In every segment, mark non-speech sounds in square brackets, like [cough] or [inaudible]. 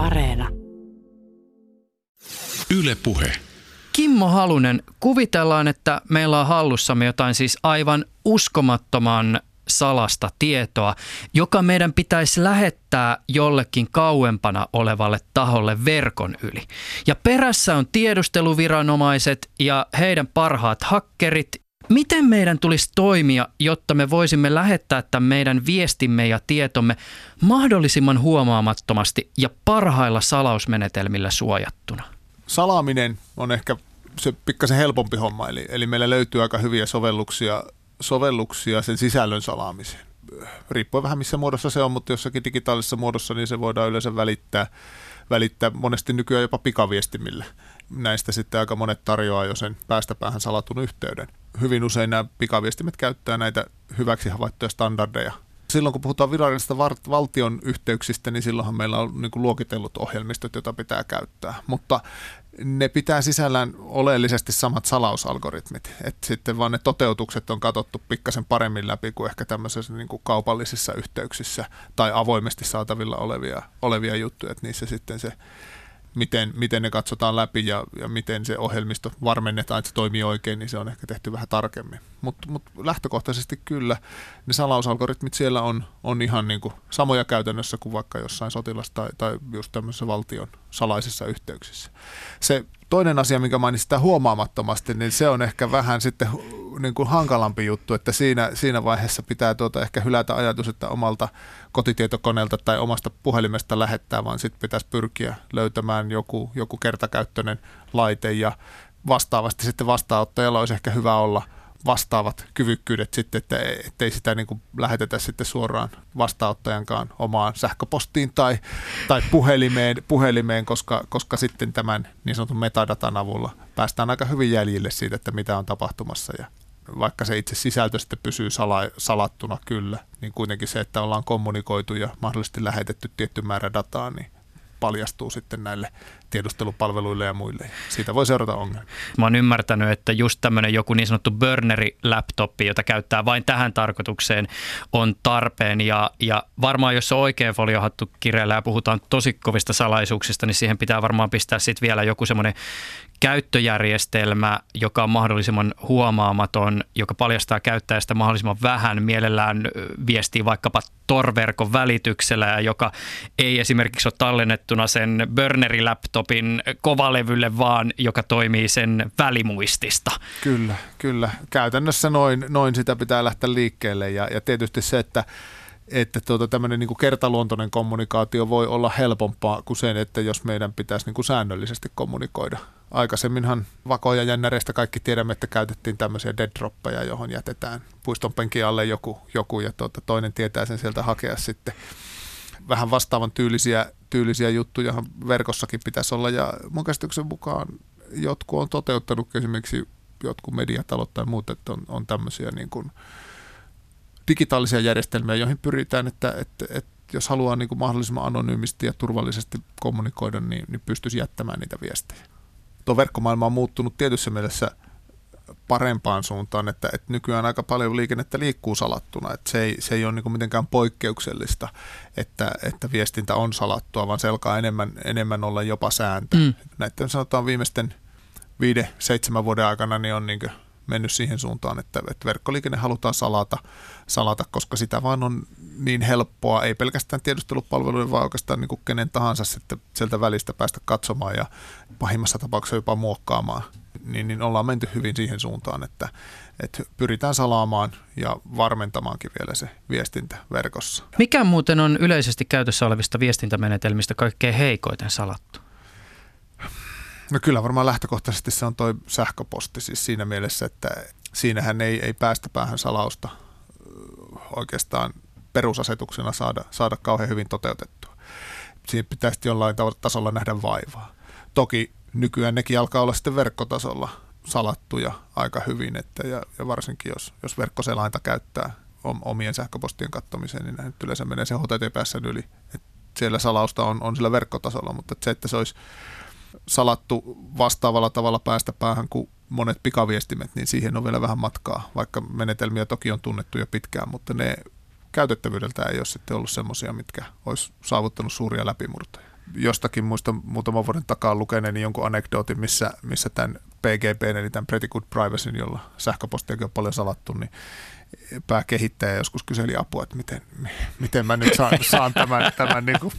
Areena. Yle Puhe. Kimmo Halunen, kuvitellaan, että meillä on hallussamme jotain siis aivan uskomattoman salasta tietoa, joka meidän pitäisi lähettää jollekin kauempana olevalle taholle verkon yli. Ja perässä on tiedusteluviranomaiset ja heidän parhaat hakkerit. Miten meidän tulisi toimia, jotta me voisimme lähettää tämän meidän viestimme ja tietomme mahdollisimman huomaamattomasti ja parhailla salausmenetelmillä suojattuna? Salaaminen on ehkä se pikkasen helpompi homma, eli, eli meillä löytyy aika hyviä sovelluksia sovelluksia sen sisällön salaamiseen. Riippuen vähän missä muodossa se on, mutta jossakin digitaalisessa muodossa niin se voidaan yleensä välittää, välittää monesti nykyään jopa pikaviestimillä. Näistä sitten aika monet tarjoaa jo sen päästä päähän salatun yhteyden. Hyvin usein nämä pikaviestimet käyttää näitä hyväksi havaittuja standardeja, silloin kun puhutaan virallisista valtion yhteyksistä, niin silloinhan meillä on niin kuin luokitellut ohjelmistot, joita pitää käyttää. Mutta ne pitää sisällään oleellisesti samat salausalgoritmit. Et sitten vaan ne toteutukset on katsottu pikkasen paremmin läpi kuin ehkä tämmöisissä niin kuin kaupallisissa yhteyksissä tai avoimesti saatavilla olevia, olevia juttuja. Et niissä sitten se miten, miten ne katsotaan läpi ja, ja miten se ohjelmisto varmennetaan, että se toimii oikein, niin se on ehkä tehty vähän tarkemmin. Mutta mut lähtökohtaisesti kyllä ne salausalgoritmit siellä on, on ihan niin kuin samoja käytännössä kuin vaikka jossain sotilas- tai, tai just tämmöisessä valtion salaisissa yhteyksissä. Se toinen asia, mikä mainitsin sitä huomaamattomasti, niin se on ehkä vähän sitten niin kuin hankalampi juttu, että siinä, siinä vaiheessa pitää tuota ehkä hylätä ajatus, että omalta kotitietokoneelta tai omasta puhelimesta lähettää, vaan sitten pitäisi pyrkiä löytämään joku, joku kertakäyttöinen laite ja vastaavasti sitten vastaanottajalla olisi ehkä hyvä olla – vastaavat kyvykkyydet sitten, että ei sitä niin kuin lähetetä sitten suoraan vastaanottajankaan omaan sähköpostiin tai, tai puhelimeen, puhelimeen koska, koska sitten tämän niin sanotun metadatan avulla päästään aika hyvin jäljille siitä, että mitä on tapahtumassa. Ja vaikka se itse sisältö sitten pysyy sala, salattuna kyllä, niin kuitenkin se, että ollaan kommunikoitu ja mahdollisesti lähetetty tietty määrä dataa, niin paljastuu sitten näille tiedustelupalveluille ja muille. Siitä voi seurata ongelmia. Mä oon ymmärtänyt, että just tämmöinen joku niin sanottu burneri-laptoppi, jota käyttää vain tähän tarkoitukseen, on tarpeen. Ja, ja varmaan jos se oikein foliohattu kirjailla ja puhutaan tosi kovista salaisuuksista, niin siihen pitää varmaan pistää sitten vielä joku semmoinen käyttöjärjestelmä, joka on mahdollisimman huomaamaton, joka paljastaa käyttäjästä mahdollisimman vähän, mielellään viestii vaikkapa torverkon välityksellä ja joka ei esimerkiksi ole tallennettuna sen burneri-laptopin kovalevylle, vaan joka toimii sen välimuistista. Kyllä, kyllä. Käytännössä noin, noin sitä pitää lähteä liikkeelle ja, ja tietysti se, että että tuota, tämmöinen niin kertaluontoinen kommunikaatio voi olla helpompaa kuin se, että jos meidän pitäisi niin kuin säännöllisesti kommunikoida. Aikaisemminhan vakoja jännäreistä kaikki tiedämme, että käytettiin tämmöisiä dead droppeja, johon jätetään puiston penkin alle joku, joku ja tuota, toinen tietää sen sieltä hakea sitten. Vähän vastaavan tyylisiä, tyylisiä juttuja verkossakin pitäisi olla ja mun käsityksen mukaan jotkut on toteuttanut esimerkiksi jotkut mediatalot tai muut, että on, on tämmöisiä niin kuin, digitaalisia järjestelmiä, joihin pyritään, että, että, että jos haluaa niin kuin mahdollisimman anonyymisti ja turvallisesti kommunikoida, niin, niin pystyisi jättämään niitä viestejä. Tuo verkkomaailma on muuttunut tietyssä mielessä parempaan suuntaan, että, että nykyään aika paljon liikennettä liikkuu salattuna. Että se, ei, se ei ole niin mitenkään poikkeuksellista, että, että viestintä on salattua, vaan se alkaa enemmän, enemmän olla jopa sääntö. Mm. Näiden sanotaan viimeisten viiden, seitsemän vuoden aikana niin on niin mennyt siihen suuntaan, että, että verkkoliikenne halutaan salata, salata, koska sitä vaan on niin helppoa, ei pelkästään tiedustelupalveluiden, vaan oikeastaan niin kuin kenen tahansa sitten sieltä välistä päästä katsomaan ja pahimmassa tapauksessa jopa muokkaamaan. Niin, niin ollaan menty hyvin siihen suuntaan, että, että pyritään salaamaan ja varmentamaankin vielä se viestintä verkossa. Mikä muuten on yleisesti käytössä olevista viestintämenetelmistä kaikkein heikoiten salattu? No kyllä varmaan lähtökohtaisesti se on toi sähköposti siis siinä mielessä, että siinähän ei, ei päästä päähän salausta oikeastaan perusasetuksena saada, saada kauhean hyvin toteutettua. Siinä pitäisi jollain tasolla nähdä vaivaa. Toki nykyään nekin alkaa olla sitten verkkotasolla salattuja aika hyvin, että ja, ja varsinkin jos, jos verkkoselainta käyttää omien sähköpostien kattomiseen, niin näin yleensä menee se HTTPS yli. Et siellä salausta on, on sillä verkkotasolla, mutta se, että se olisi salattu vastaavalla tavalla päästä päähän kuin monet pikaviestimet, niin siihen on vielä vähän matkaa, vaikka menetelmiä toki on tunnettu jo pitkään, mutta ne käytettävyydeltä ei ole sitten ollut semmoisia, mitkä olisi saavuttanut suuria läpimurtoja. Jostakin muista muutaman vuoden takaa lukeneeni jonkun anekdootin, missä, missä tämän PGP, eli tämän Pretty Good Privacy, jolla sähköpostiakin on paljon salattu, niin pääkehittäjä joskus kyseli apua, että miten, miten mä nyt saan, saan tämän, tämän niin kuin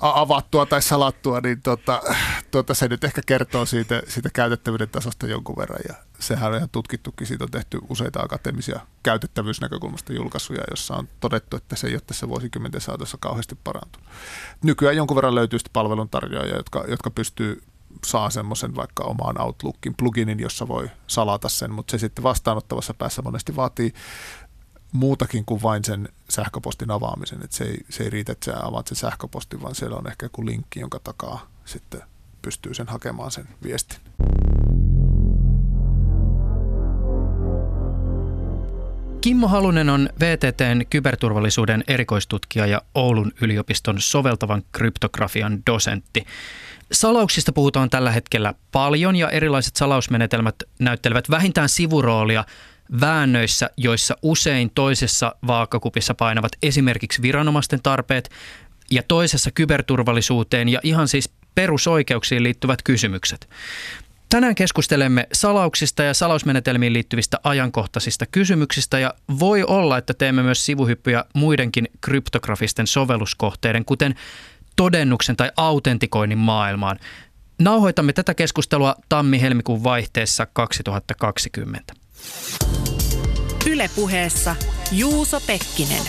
avattua tai salattua, niin tota, tota, se nyt ehkä kertoo siitä, siitä käytettävyyden tasosta jonkun verran. Ja sehän on ihan tutkittukin, siitä on tehty useita akateemisia käytettävyysnäkökulmasta julkaisuja, jossa on todettu, että se ei ole tässä vuosikymmenten saatossa kauheasti parantunut. Nykyään jonkun verran löytyy palveluntarjoajia, jotka, jotka pystyy saa semmoisen vaikka omaan Outlookin pluginin, jossa voi salata sen, mutta se sitten vastaanottavassa päässä monesti vaatii muutakin kuin vain sen sähköpostin avaamisen. Et se, ei, se ei riitä, että sä avaat sen sähköpostin, vaan siellä on ehkä joku linkki, jonka takaa sitten pystyy sen hakemaan sen viestin. Kimmo Halunen on VTTn kyberturvallisuuden erikoistutkija ja Oulun yliopiston soveltavan kryptografian dosentti. Salauksista puhutaan tällä hetkellä paljon ja erilaiset salausmenetelmät näyttelevät vähintään sivuroolia väännöissä, joissa usein toisessa vaakakupissa painavat esimerkiksi viranomaisten tarpeet ja toisessa kyberturvallisuuteen ja ihan siis perusoikeuksiin liittyvät kysymykset. Tänään keskustelemme salauksista ja salausmenetelmiin liittyvistä ajankohtaisista kysymyksistä ja voi olla, että teemme myös sivuhyppyjä muidenkin kryptografisten sovelluskohteiden, kuten todennuksen tai autentikoinnin maailmaan. Nauhoitamme tätä keskustelua tammi-helmikuun vaihteessa 2020. Ylepuheessa Juuso Pekkinen.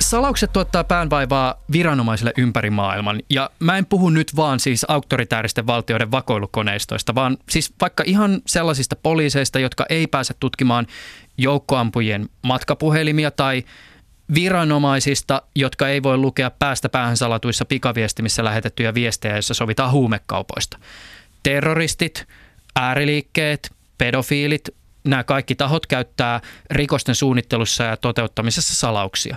Salaukset tuottaa päänvaivaa viranomaisille ympäri maailman. Ja mä en puhu nyt vaan siis auktoritääristen valtioiden vakoilukoneistoista, vaan siis vaikka ihan sellaisista poliiseista, jotka ei pääse tutkimaan joukkoampujien matkapuhelimia tai viranomaisista, jotka ei voi lukea päästä päähän salatuissa pikaviestimissä lähetettyjä viestejä, joissa sovitaan huumekaupoista. Terroristit, ääriliikkeet, pedofiilit, nämä kaikki tahot käyttää rikosten suunnittelussa ja toteuttamisessa salauksia.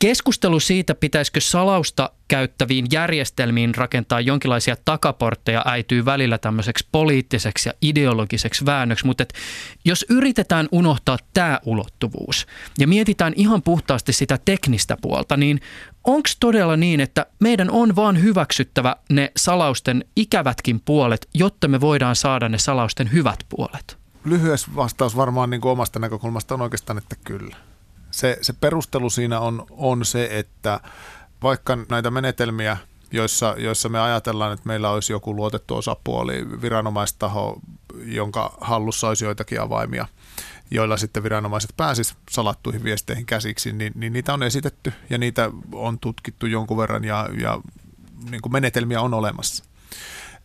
Keskustelu siitä, pitäisikö salausta käyttäviin järjestelmiin rakentaa jonkinlaisia takaportteja, äityy välillä tämmöiseksi poliittiseksi ja ideologiseksi väännöksi, mutta et jos yritetään unohtaa tämä ulottuvuus ja mietitään ihan puhtaasti sitä teknistä puolta, niin onko todella niin, että meidän on vaan hyväksyttävä ne salausten ikävätkin puolet, jotta me voidaan saada ne salausten hyvät puolet? Lyhyes vastaus varmaan niin kuin omasta näkökulmasta on oikeastaan, että kyllä se, se perustelu siinä on, on se, että vaikka näitä menetelmiä, joissa, joissa me ajatellaan, että meillä olisi joku luotettu osapuoli, viranomaistaho, jonka hallussa olisi joitakin avaimia, joilla sitten viranomaiset pääsisivät salattuihin viesteihin käsiksi, niin, niin niitä on esitetty ja niitä on tutkittu jonkun verran ja, ja niin kuin menetelmiä on olemassa.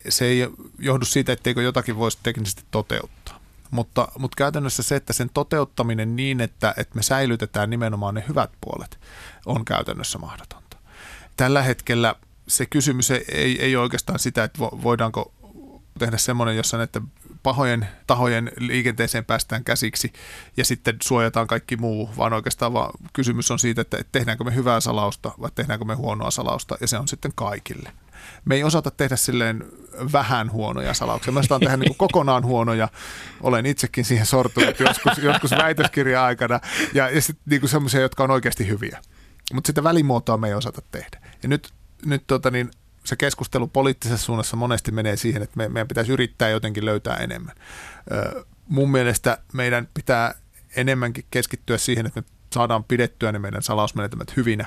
Se ei johdu siitä, etteikö jotakin voisi teknisesti toteuttaa. Mutta, mutta käytännössä se, että sen toteuttaminen niin, että, että me säilytetään nimenomaan ne hyvät puolet, on käytännössä mahdotonta. Tällä hetkellä se kysymys ei, ei ole oikeastaan sitä, että voidaanko tehdä semmoinen, jossa näiden pahojen tahojen liikenteeseen päästään käsiksi ja sitten suojataan kaikki muu, vaan oikeastaan vaan kysymys on siitä, että tehdäänkö me hyvää salausta vai tehdäänkö me huonoa salausta ja se on sitten kaikille. Me ei osata tehdä silleen vähän huonoja salauksia. Mä osaan tehdä niin kokonaan huonoja. Olen itsekin siihen sortunut joskus, joskus väitöskirja-aikana ja, ja sitten niin semmoisia, jotka on oikeasti hyviä. Mutta sitä välimuotoa me ei osata tehdä. Ja nyt, nyt tota niin, se keskustelu poliittisessa suunnassa monesti menee siihen, että me, meidän pitäisi yrittää jotenkin löytää enemmän. Ö, mun mielestä meidän pitää enemmänkin keskittyä siihen, että me saadaan pidettyä ne meidän salausmenetelmät hyvinä.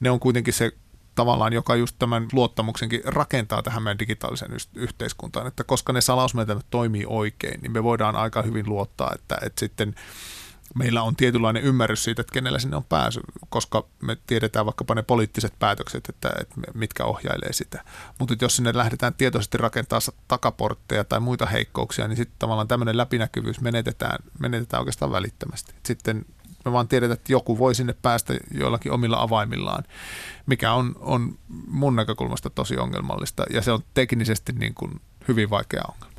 Ne on kuitenkin se tavallaan, joka just tämän luottamuksenkin rakentaa tähän meidän digitaaliseen yhteiskuntaan, että koska ne salausmenetelmät toimii oikein, niin me voidaan aika hyvin luottaa, että, että sitten meillä on tietynlainen ymmärrys siitä, että kenellä sinne on pääsy, koska me tiedetään vaikkapa ne poliittiset päätökset, että, että mitkä ohjailee sitä. Mutta jos sinne lähdetään tietoisesti rakentaa takaportteja tai muita heikkouksia, niin sitten tavallaan tämmöinen läpinäkyvyys menetetään, menetetään oikeastaan välittömästi. Sitten me vaan tiedetään, että joku voi sinne päästä joillakin omilla avaimillaan, mikä on, on mun näkökulmasta tosi ongelmallista ja se on teknisesti niin kuin hyvin vaikea ongelma.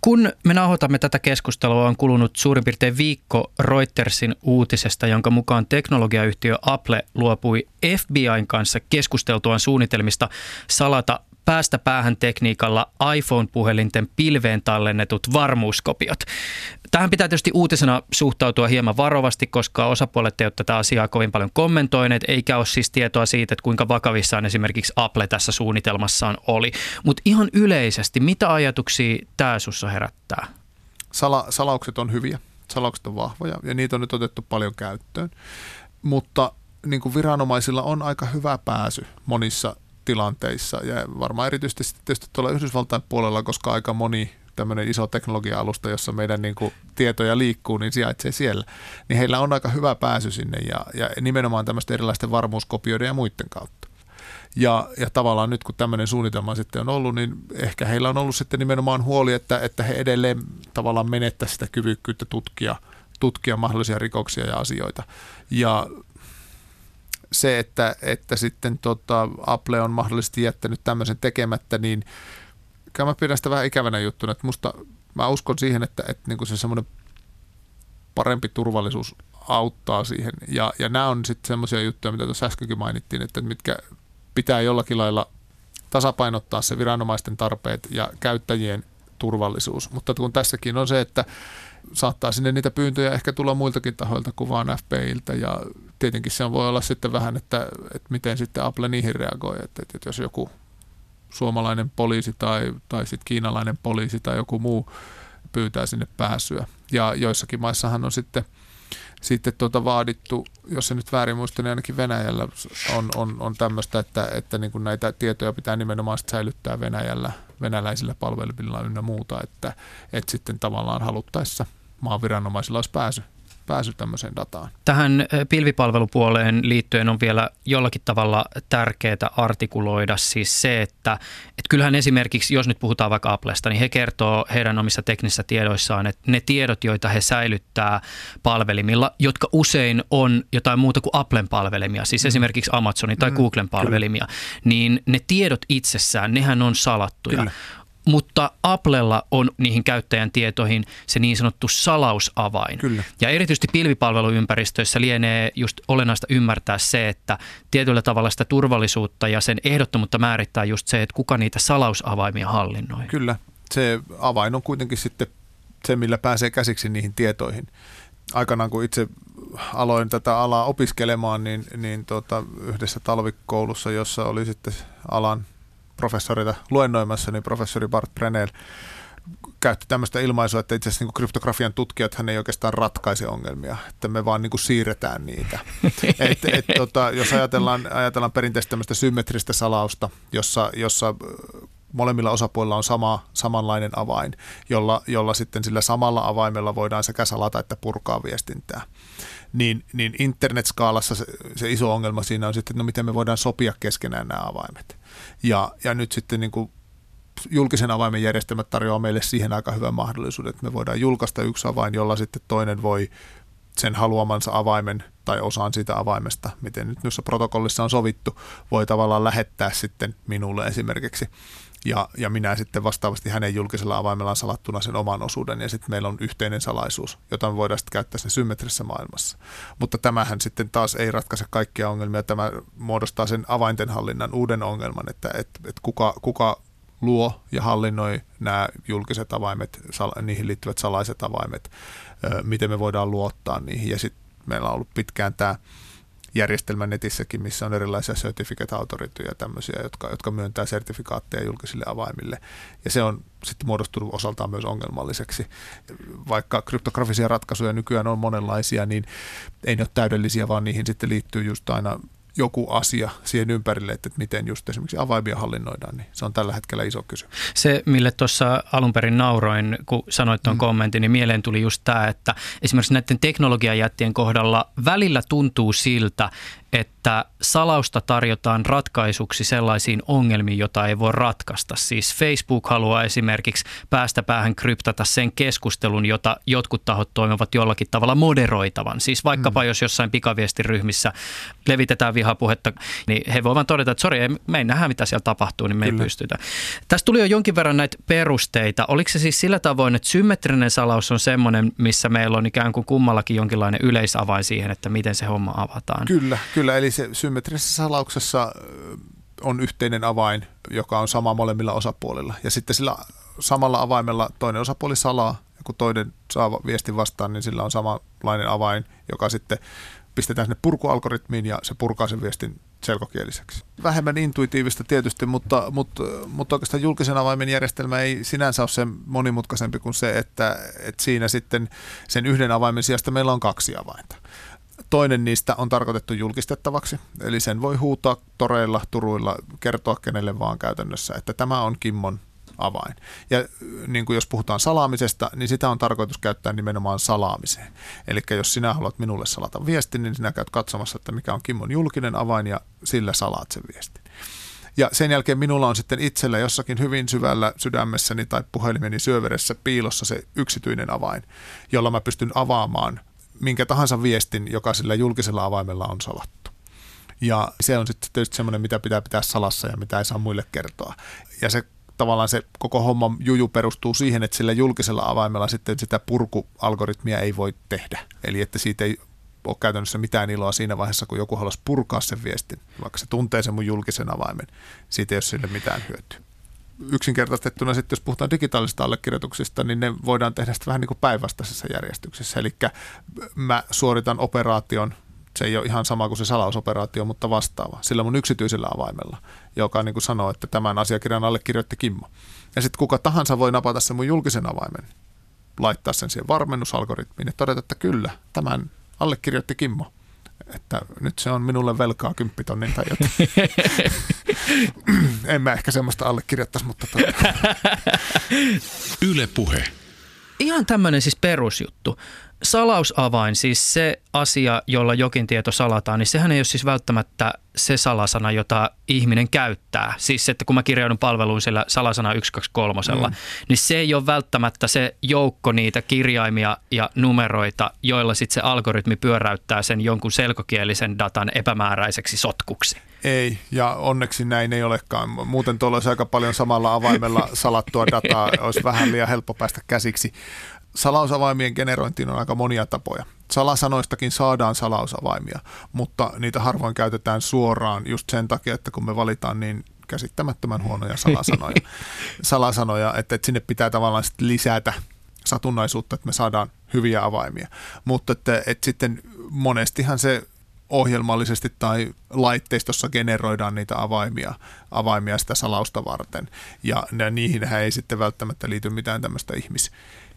Kun me nauhoitamme tätä keskustelua, on kulunut suurin piirtein viikko Reutersin uutisesta, jonka mukaan teknologiayhtiö Apple luopui FBIn kanssa keskusteltuaan suunnitelmista salata päästä päähän tekniikalla iPhone-puhelinten pilveen tallennetut varmuuskopiot. Tähän pitää tietysti uutisena suhtautua hieman varovasti, koska osapuolet eivät tätä asiaa kovin paljon kommentoineet, eikä ole siis tietoa siitä, että kuinka vakavissaan esimerkiksi Apple tässä suunnitelmassaan oli. Mutta ihan yleisesti, mitä ajatuksia tämä sussa herättää? Sala, salaukset on hyviä, salaukset on vahvoja ja niitä on nyt otettu paljon käyttöön, mutta niin kuin viranomaisilla on aika hyvä pääsy monissa tilanteissa ja varmaan erityisesti tietysti tuolla Yhdysvaltain puolella, koska aika moni tämmöinen iso teknologia-alusta, jossa meidän niin kuin tietoja liikkuu, niin sijaitsee siellä. Niin heillä on aika hyvä pääsy sinne ja, ja nimenomaan tämmöisten erilaisten varmuuskopioiden ja muiden kautta. Ja, ja tavallaan nyt kun tämmöinen suunnitelma sitten on ollut, niin ehkä heillä on ollut sitten nimenomaan huoli, että, että he edelleen tavallaan menettävät sitä kyvykkyyttä tutkia, tutkia mahdollisia rikoksia ja asioita. Ja se, että, että sitten tota Apple on mahdollisesti jättänyt tämmöisen tekemättä, niin kyllä mä pidän sitä vähän ikävänä juttuna, että musta mä uskon siihen, että, että niin kuin se semmoinen parempi turvallisuus auttaa siihen. Ja, ja nämä on sitten semmoisia juttuja, mitä tuossa äskenkin mainittiin, että mitkä pitää jollakin lailla tasapainottaa se viranomaisten tarpeet ja käyttäjien turvallisuus. Mutta kun tässäkin on se, että saattaa sinne niitä pyyntöjä ehkä tulla muiltakin tahoilta kuin vaan FBIltä ja tietenkin se voi olla sitten vähän, että, että miten sitten Apple niihin reagoi, että, että jos joku suomalainen poliisi tai, tai sitten kiinalainen poliisi tai joku muu pyytää sinne pääsyä. Ja joissakin maissahan on sitten, sitten tuota vaadittu, jos se nyt väärin muista, niin ainakin Venäjällä on, on, on tämmöistä, että, että niin kuin näitä tietoja pitää nimenomaan säilyttää Venäjällä, venäläisillä palvelimilla ynnä muuta, että, että sitten tavallaan haluttaessa maan viranomaisilla olisi pääsy pääsy tämmöiseen dataan. Tähän pilvipalvelupuoleen liittyen on vielä jollakin tavalla tärkeää artikuloida siis se, että, että kyllähän esimerkiksi, jos nyt puhutaan vaikka Applesta, niin he kertoo heidän omissa teknisissä tiedoissaan, että ne tiedot, joita he säilyttää palvelimilla, jotka usein on jotain muuta kuin Applen palvelimia, siis mm. esimerkiksi Amazonin tai mm, Googlen palvelimia, kyllä. niin ne tiedot itsessään, nehän on salattuja. Kyllä mutta Applella on niihin käyttäjän tietoihin se niin sanottu salausavain. Kyllä. Ja erityisesti pilvipalveluympäristöissä lienee just olennaista ymmärtää se, että tietyllä tavalla sitä turvallisuutta ja sen ehdottomuutta määrittää just se, että kuka niitä salausavaimia hallinnoi. Kyllä, se avain on kuitenkin sitten se, millä pääsee käsiksi niihin tietoihin. Aikanaan kun itse aloin tätä alaa opiskelemaan, niin, niin tuota, yhdessä talvikoulussa, jossa oli sitten alan professorita luennoimassa, niin professori Bart Brenel käytti tämmöistä ilmaisua, että itse asiassa niin kryptografian tutkijat hän ei oikeastaan ratkaise ongelmia, että me vaan niin kuin siirretään niitä. [laughs] et, et, tota, jos ajatellaan, ajatellaan perinteistä tämmöistä symmetristä salausta, jossa, jossa molemmilla osapuolilla on sama, samanlainen avain, jolla, jolla sitten sillä samalla avaimella voidaan sekä salata että purkaa viestintää. Niin, niin internetskaalassa se, se iso ongelma siinä on sitten, että no miten me voidaan sopia keskenään nämä avaimet. Ja, ja nyt sitten niin kuin julkisen avaimen järjestelmät tarjoaa meille siihen aika hyvän mahdollisuuden, että me voidaan julkaista yksi avain, jolla sitten toinen voi sen haluamansa avaimen tai osaan siitä avaimesta, miten nyt noissa protokollissa on sovittu, voi tavallaan lähettää sitten minulle esimerkiksi ja, ja minä sitten vastaavasti hänen julkisella avaimellaan salattuna sen oman osuuden ja sitten meillä on yhteinen salaisuus, jota me voidaan sitten käyttää sen symmetrisessä maailmassa. Mutta tämähän sitten taas ei ratkaise kaikkia ongelmia, tämä muodostaa sen avainten hallinnan uuden ongelman, että et, et kuka, kuka luo ja hallinnoi nämä julkiset avaimet, niihin liittyvät salaiset avaimet, miten me voidaan luottaa niihin ja sitten meillä on ollut pitkään tämä järjestelmä netissäkin, missä on erilaisia certificate authority ja tämmöisiä, jotka, jotka myöntää sertifikaatteja julkisille avaimille. Ja se on sitten muodostunut osaltaan myös ongelmalliseksi. Vaikka kryptografisia ratkaisuja nykyään on monenlaisia, niin ei ne ole täydellisiä, vaan niihin sitten liittyy just aina joku asia siihen ympärille, että miten just esimerkiksi avaimia hallinnoidaan, niin se on tällä hetkellä iso kysymys. Se, mille tuossa alun perin nauroin, kun sanoit tuon mm. kommentin, niin mieleen tuli just tämä, että esimerkiksi näiden teknologiajättien kohdalla välillä tuntuu siltä, että salausta tarjotaan ratkaisuksi sellaisiin ongelmiin, joita ei voi ratkaista. Siis Facebook haluaa esimerkiksi päästä päähän kryptata sen keskustelun, jota jotkut tahot toimivat jollakin tavalla moderoitavan. Siis vaikkapa mm. jos jossain pikaviestiryhmissä levitetään vihapuhetta, niin he voivat todeta, että sori, me ei nähdä mitä siellä tapahtuu, niin me Kyllä. ei pystytä. Tästä tuli jo jonkin verran näitä perusteita. Oliko se siis sillä tavoin, että symmetrinen salaus on semmoinen, missä meillä on ikään kuin kummallakin jonkinlainen yleisavain siihen, että miten se homma avataan? Kyllä, kyllä. Kyllä, eli se symmetrisessä salauksessa on yhteinen avain, joka on sama molemmilla osapuolilla. Ja sitten sillä samalla avaimella toinen osapuoli salaa, ja kun toinen saa viestin vastaan, niin sillä on samanlainen avain, joka sitten pistetään sinne purkualgoritmiin ja se purkaa sen viestin selkokieliseksi. Vähemmän intuitiivista tietysti, mutta, mutta, mutta oikeastaan julkisen avaimen järjestelmä ei sinänsä ole sen monimutkaisempi kuin se, että, että siinä sitten sen yhden avaimen sijasta meillä on kaksi avainta. Toinen niistä on tarkoitettu julkistettavaksi, eli sen voi huutaa toreilla, turuilla, kertoa kenelle vaan käytännössä, että tämä on Kimmon avain. Ja niin kuin jos puhutaan salaamisesta, niin sitä on tarkoitus käyttää nimenomaan salaamiseen. Eli jos sinä haluat minulle salata viestin, niin sinä käyt katsomassa, että mikä on Kimmon julkinen avain ja sillä salaat sen viestin. Ja sen jälkeen minulla on sitten itsellä jossakin hyvin syvällä sydämessäni tai puhelimeni syöveressä piilossa se yksityinen avain, jolla mä pystyn avaamaan minkä tahansa viestin, joka sillä julkisella avaimella on salattu. Ja se on sitten tietysti semmoinen, mitä pitää pitää salassa ja mitä ei saa muille kertoa. Ja se tavallaan se koko homma juju perustuu siihen, että sillä julkisella avaimella sitten sitä purkualgoritmia ei voi tehdä. Eli että siitä ei ole käytännössä mitään iloa siinä vaiheessa, kun joku haluaisi purkaa sen viestin, vaikka se tuntee sen mun julkisen avaimen, siitä ei ole sille mitään hyötyä. Yksinkertaistettuna sitten, jos puhutaan digitaalisista allekirjoituksista, niin ne voidaan tehdä sitten vähän niin kuin päinvastaisessa järjestyksessä. Eli mä suoritan operaation se ei ole ihan sama kuin se salausoperaatio, mutta vastaava. Sillä mun yksityisellä avaimella, joka niin kuin sanoo, että tämän asiakirjan allekirjoitti Kimmo. Ja sitten kuka tahansa voi napata sen mun julkisen avaimen, laittaa sen siihen varmennusalgoritmiin ja todeta, että kyllä, tämän allekirjoitti Kimmo. Että nyt se on minulle velkaa kymppitonnin tai jotain. [laughs] en mä ehkä semmoista allekirjoittaisi, mutta... Tuota. Yle Puhe. Ihan tämmöinen siis perusjuttu salausavain, siis se asia, jolla jokin tieto salataan, niin sehän ei ole siis välttämättä se salasana, jota ihminen käyttää. Siis että kun mä kirjaudun palveluun sillä salasana 123, mm. niin se ei ole välttämättä se joukko niitä kirjaimia ja numeroita, joilla sitten se algoritmi pyöräyttää sen jonkun selkokielisen datan epämääräiseksi sotkuksi. Ei, ja onneksi näin ei olekaan. Muuten tuolla olisi aika paljon samalla avaimella salattua dataa, olisi vähän liian helppo päästä käsiksi salausavaimien generointiin on aika monia tapoja. Salasanoistakin saadaan salausavaimia, mutta niitä harvoin käytetään suoraan just sen takia, että kun me valitaan niin käsittämättömän huonoja salasanoja, [laughs] salasanoja että, että sinne pitää tavallaan sitten lisätä satunnaisuutta, että me saadaan hyviä avaimia. Mutta että, että sitten monestihan se ohjelmallisesti tai laitteistossa generoidaan niitä avaimia, avaimia sitä salausta varten. Ja niihin ei sitten välttämättä liity mitään tämmöistä ihmis,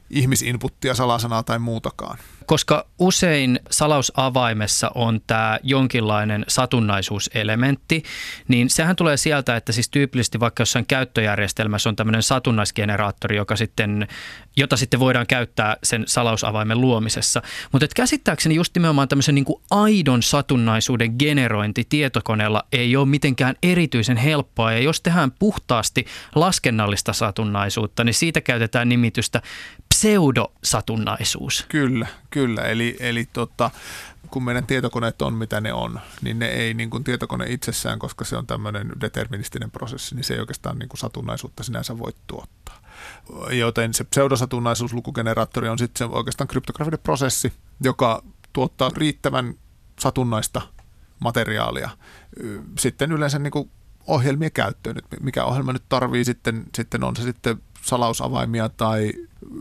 ihmisinputtia, salasanaa tai muutakaan. Koska usein salausavaimessa on tämä jonkinlainen satunnaisuuselementti, niin sehän tulee sieltä, että siis tyypillisesti vaikka jossain käyttöjärjestelmässä on tämmöinen satunnaisgeneraattori, joka sitten, jota sitten voidaan käyttää sen salausavaimen luomisessa. Mutta käsittääkseni just nimenomaan tämmöisen niin kuin aidon satunnaisuuden generointi tietokoneella ei ole mitenkään erityisen helppoa. Ja jos tehdään puhtaasti laskennallista satunnaisuutta, niin siitä käytetään nimitystä pseudosatunnaisuus. Kyllä, kyllä. Eli, eli tota, kun meidän tietokoneet on mitä ne on, niin ne ei niin kuin tietokone itsessään, koska se on tämmöinen deterministinen prosessi, niin se ei oikeastaan niin kuin satunnaisuutta sinänsä voi tuottaa. Joten se pseudosatunnaisuuslukugeneraattori on sitten oikeastaan kryptografinen prosessi, joka tuottaa riittävän satunnaista materiaalia sitten yleensä niin kuin ohjelmien käyttöön. Mikä ohjelma nyt tarvii sitten, sitten on se sitten salausavaimia tai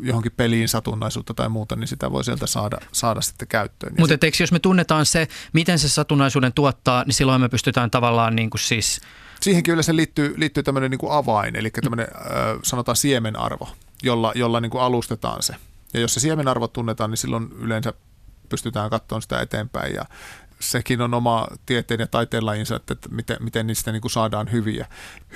johonkin peliin satunnaisuutta tai muuta, niin sitä voi sieltä saada, saada sitten käyttöön. Mutta sit... jos me tunnetaan se, miten se satunnaisuuden tuottaa, niin silloin me pystytään tavallaan niin kuin siis... Siihenkin yleensä liittyy, liittyy tämmöinen niin kuin avain, eli tämmöinen äh, sanotaan siemenarvo, jolla, jolla niin kuin alustetaan se. Ja jos se siemenarvo tunnetaan, niin silloin yleensä pystytään katsomaan sitä eteenpäin ja sekin on oma tieteen ja taiteen lajinsa, että miten, miten niistä niin kuin saadaan hyviä.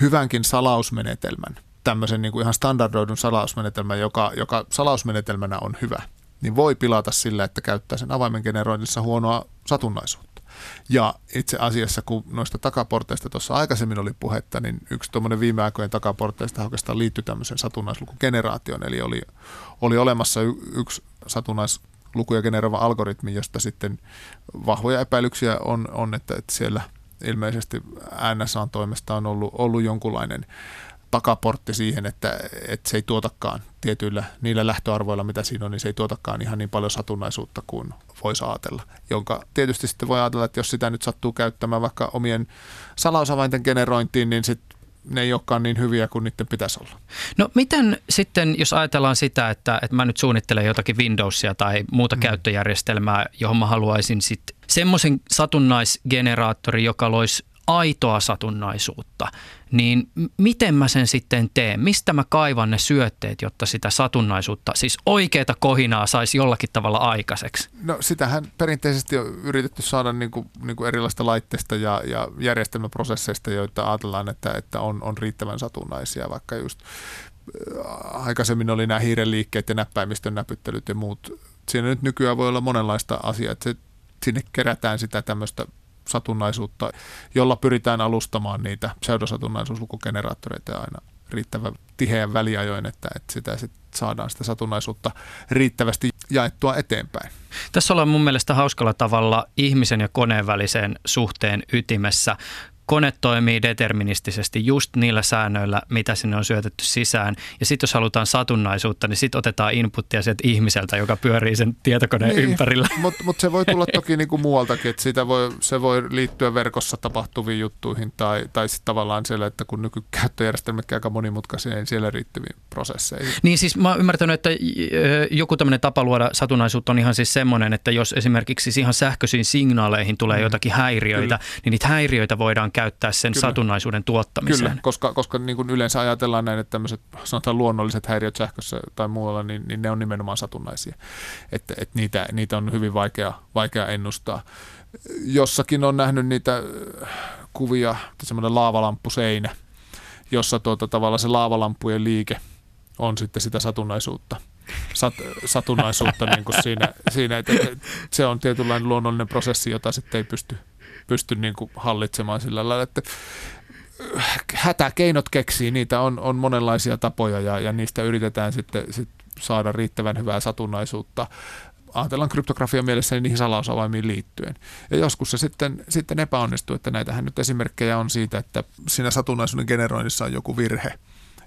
Hyvänkin salausmenetelmän tämmöisen niin kuin ihan standardoidun salausmenetelmän, joka, joka salausmenetelmänä on hyvä, niin voi pilata sillä, että käyttää sen avaimen generoinnissa huonoa satunnaisuutta. Ja itse asiassa, kun noista takaporteista tuossa aikaisemmin oli puhetta, niin yksi tuommoinen viime aikojen takaporteista oikeastaan liittyi tämmöisen satunnaislukugeneraatioon, eli oli, oli olemassa y- yksi satunnaislukuja generoiva algoritmi, josta sitten vahvoja epäilyksiä on, on että, että siellä ilmeisesti NSAn toimesta on ollut, ollut jonkunlainen takaportti siihen, että, että se ei tuotakaan tietyillä niillä lähtöarvoilla, mitä siinä on, niin se ei tuotakaan ihan niin paljon satunnaisuutta kuin voisi ajatella. Jonka tietysti sitten voi ajatella, että jos sitä nyt sattuu käyttämään vaikka omien salausavainten generointiin, niin sitten ne ei olekaan niin hyviä kuin niiden pitäisi olla. No miten sitten, jos ajatellaan sitä, että, että mä nyt suunnittelen jotakin Windowsia tai muuta mm. käyttöjärjestelmää, johon mä haluaisin sitten semmoisen satunnaisgeneraattori, joka loisi aitoa satunnaisuutta, niin miten mä sen sitten teen? Mistä mä kaivan ne syötteet, jotta sitä satunnaisuutta, siis oikeita kohinaa saisi jollakin tavalla aikaiseksi? No sitähän perinteisesti on yritetty saada niin kuin, niin kuin erilaista laitteista ja, ja järjestelmäprosesseista, joita ajatellaan, että, että on, on riittävän satunnaisia, vaikka just äh, aikaisemmin oli nämä hiiren liikkeet ja näppäimistön näpyttelyt ja muut. Siinä nyt nykyään voi olla monenlaista asiaa, että se, sinne kerätään sitä tämmöistä satunnaisuutta, jolla pyritään alustamaan niitä pseudosatunnaisuuslukugeneraattoreita aina riittävän tiheän väliajoin, että, että sitä sit saadaan sitä satunnaisuutta riittävästi jaettua eteenpäin. Tässä ollaan mun mielestä hauskalla tavalla ihmisen ja koneen välisen suhteen ytimessä kone toimii deterministisesti just niillä säännöillä, mitä sinne on syötetty sisään. Ja sitten jos halutaan satunnaisuutta, niin sitten otetaan inputtia sieltä ihmiseltä, joka pyörii sen tietokoneen niin, ympärillä. Mutta mut se voi tulla [laughs] toki niinku muualtakin, että sitä voi, se voi liittyä verkossa tapahtuviin juttuihin tai, tai sitten tavallaan siellä, että kun nykykäyttöjärjestelmät aika monimutkaisia, niin siellä riittäviin prosesseihin. Niin siis mä oon ymmärtänyt, että joku tämmöinen tapa luoda satunnaisuutta on ihan siis semmoinen, että jos esimerkiksi siis ihan sähköisiin signaaleihin tulee mm. jotakin häiriöitä, Kyllä. niin niitä häiriöitä voidaan käyttää sen Kyllä. satunnaisuuden tuottamiseen. Kyllä, koska, koska niin kuin yleensä ajatellaan näin, että tämmöiset sanotaan luonnolliset häiriöt sähkössä tai muualla, niin, niin ne on nimenomaan satunnaisia. Että, että niitä, niitä on hyvin vaikea, vaikea ennustaa. Jossakin on nähnyt niitä äh, kuvia, semmoinen laavalampuseinä, jossa tuota, tavallaan se laavalampujen liike on sitten sitä satunnaisuutta sat, satunnaisuutta [laughs] niin kuin siinä, siinä että se on tietynlainen luonnollinen prosessi, jota sitten ei pysty pysty niin kuin hallitsemaan sillä lailla, että äh, hätäkeinot keksii, niitä on, on monenlaisia tapoja ja, ja niistä yritetään sitten sit saada riittävän hyvää satunnaisuutta ajatellaan kryptografia mielessä niin niihin salausavaimiin liittyen. Ja joskus se sitten, sitten epäonnistuu, että näitähän nyt esimerkkejä on siitä, että siinä satunnaisuuden generoinnissa on joku virhe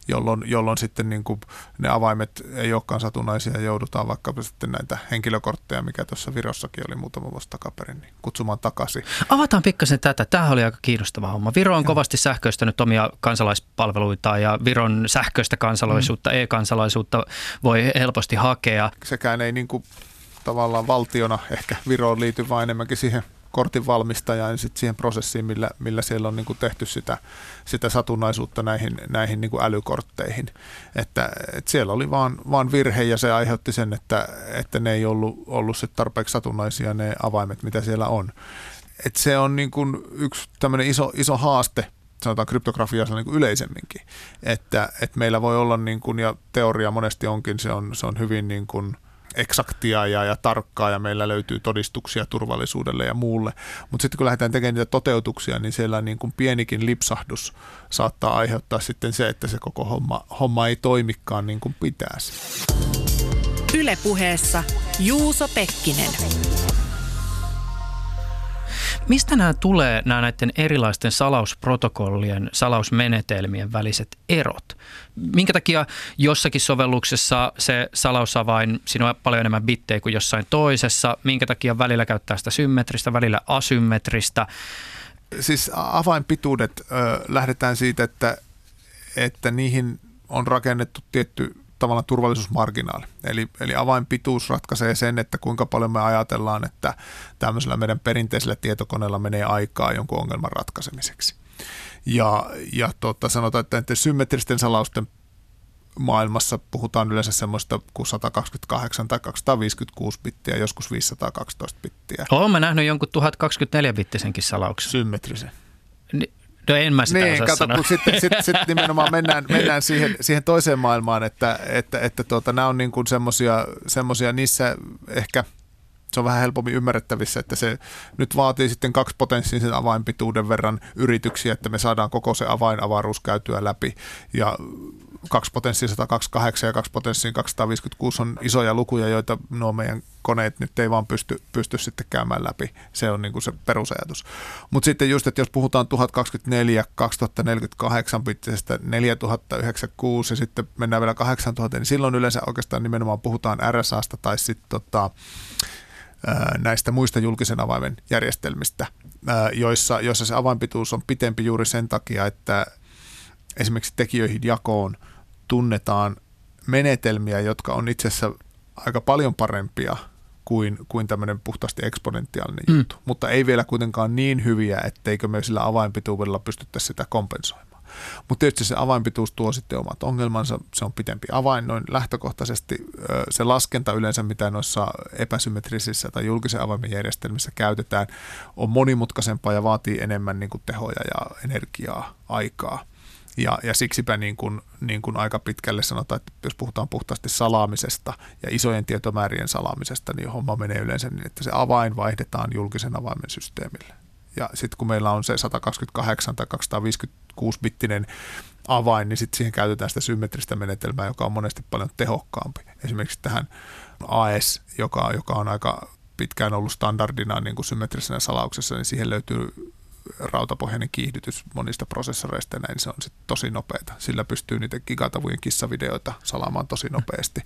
jolloin, jolloin sitten niin kuin ne avaimet ei olekaan satunnaisia ja joudutaan vaikka sitten näitä henkilökortteja, mikä tuossa Virossakin oli muutama vuosi takaperin, niin kutsumaan takaisin. Avataan pikkasen tätä. Tämä oli aika kiinnostava homma. Viro on kovasti sähköistänyt omia kansalaispalveluita ja Viron sähköistä kansalaisuutta, mm. e-kansalaisuutta voi helposti hakea. Sekään ei niin kuin tavallaan valtiona ehkä Viroon liity, vaan enemmänkin siihen kortin valmistaja ja sitten siihen prosessiin, millä, millä siellä on niin kuin tehty sitä, sitä satunnaisuutta näihin, näihin niin kuin älykortteihin. Että, että siellä oli vaan, vaan virhe ja se aiheutti sen, että, että ne ei ollut, ollut sit tarpeeksi satunnaisia ne avaimet, mitä siellä on. Et se on niin kuin yksi tämmöinen iso, iso haaste sanotaan kryptografiassa niin kuin yleisemminkin, että, että meillä voi olla, niin kuin, ja teoria monesti onkin, se on, se on hyvin niin kuin – eksaktia ja, ja tarkkaa ja meillä löytyy todistuksia turvallisuudelle ja muulle. Mutta sitten kun lähdetään tekemään niitä toteutuksia, niin siellä niin kuin pienikin lipsahdus saattaa aiheuttaa sitten se, että se koko homma, homma ei toimikaan niin kuin pitäisi. Ylepuheessa Juuso Pekkinen. Mistä nämä tulee, nämä näiden erilaisten salausprotokollien, salausmenetelmien väliset erot? Minkä takia jossakin sovelluksessa se salausavain, siinä on paljon enemmän bittejä kuin jossain toisessa? Minkä takia välillä käyttää sitä symmetristä, välillä asymmetristä? Siis avainpituudet, ö, lähdetään siitä, että, että niihin on rakennettu tietty tavallaan turvallisuusmarginaali. Eli, eli avainpituus ratkaisee sen, että kuinka paljon me ajatellaan, että tämmöisellä meidän perinteisellä tietokoneella menee aikaa jonkun ongelman ratkaisemiseksi. Ja, ja tota, sanotaan, että näiden symmetristen salausten maailmassa puhutaan yleensä semmoista kuin 128 tai 256 bittiä, joskus 512 bittiä. Olen mä nähnyt jonkun 1024-bittisenkin salauksen. Symmetrisen. Ni, No en mä sitä niin, kato, kun sitten sit, sit [laughs] nimenomaan mennään, mennään siihen, siihen toiseen maailmaan, että, että, että tuota, nämä on niin semmoisia, niissä ehkä se on vähän helpommin ymmärrettävissä, että se nyt vaatii sitten kaksi potenssisen avainpituuden verran yrityksiä, että me saadaan koko se avainavaruus käytyä läpi. Ja kaksi potenssiin 128 ja kaksi potenssiin 256 on isoja lukuja, joita nuo meidän koneet nyt ei vaan pysty, pysty sitten käymään läpi. Se on niin kuin se perusajatus. Mutta sitten just, että jos puhutaan 1024, 2048 bittisestä 4096 ja sitten mennään vielä 8000, niin silloin yleensä oikeastaan nimenomaan puhutaan RSAsta tai sitten tota, näistä muista julkisen avaimen järjestelmistä, joissa, joissa se avainpituus on pitempi juuri sen takia, että esimerkiksi tekijöihin jakoon tunnetaan menetelmiä, jotka on itse asiassa aika paljon parempia kuin, kuin tämmöinen puhtaasti eksponentiaalinen mm. juttu, mutta ei vielä kuitenkaan niin hyviä, etteikö me sillä avainpituudella pystyttäisi sitä kompensoimaan. Mutta tietysti se avainpituus tuo sitten omat ongelmansa, se on pitempi avain noin lähtökohtaisesti. Se laskenta yleensä, mitä noissa epäsymmetrisissä tai julkisen avaimen järjestelmissä käytetään, on monimutkaisempaa ja vaatii enemmän niin kuin tehoja ja energiaa, aikaa. Ja, ja siksipä niin kuin, niin kuin aika pitkälle sanotaan, että jos puhutaan puhtaasti salaamisesta ja isojen tietomäärien salaamisesta, niin homma menee yleensä niin, että se avain vaihdetaan julkisen avaimen systeemille. Ja sitten kun meillä on se 128 tai 256-bittinen avain, niin sitten siihen käytetään sitä symmetristä menetelmää, joka on monesti paljon tehokkaampi. Esimerkiksi tähän AS, joka, joka on aika pitkään ollut standardina niin kuin symmetrisenä salauksessa, niin siihen löytyy rautapohjainen kiihdytys monista prosessoreista ja näin, se on sitten tosi nopeata. Sillä pystyy niitä gigatavujen kissavideoita salaamaan tosi nopeasti.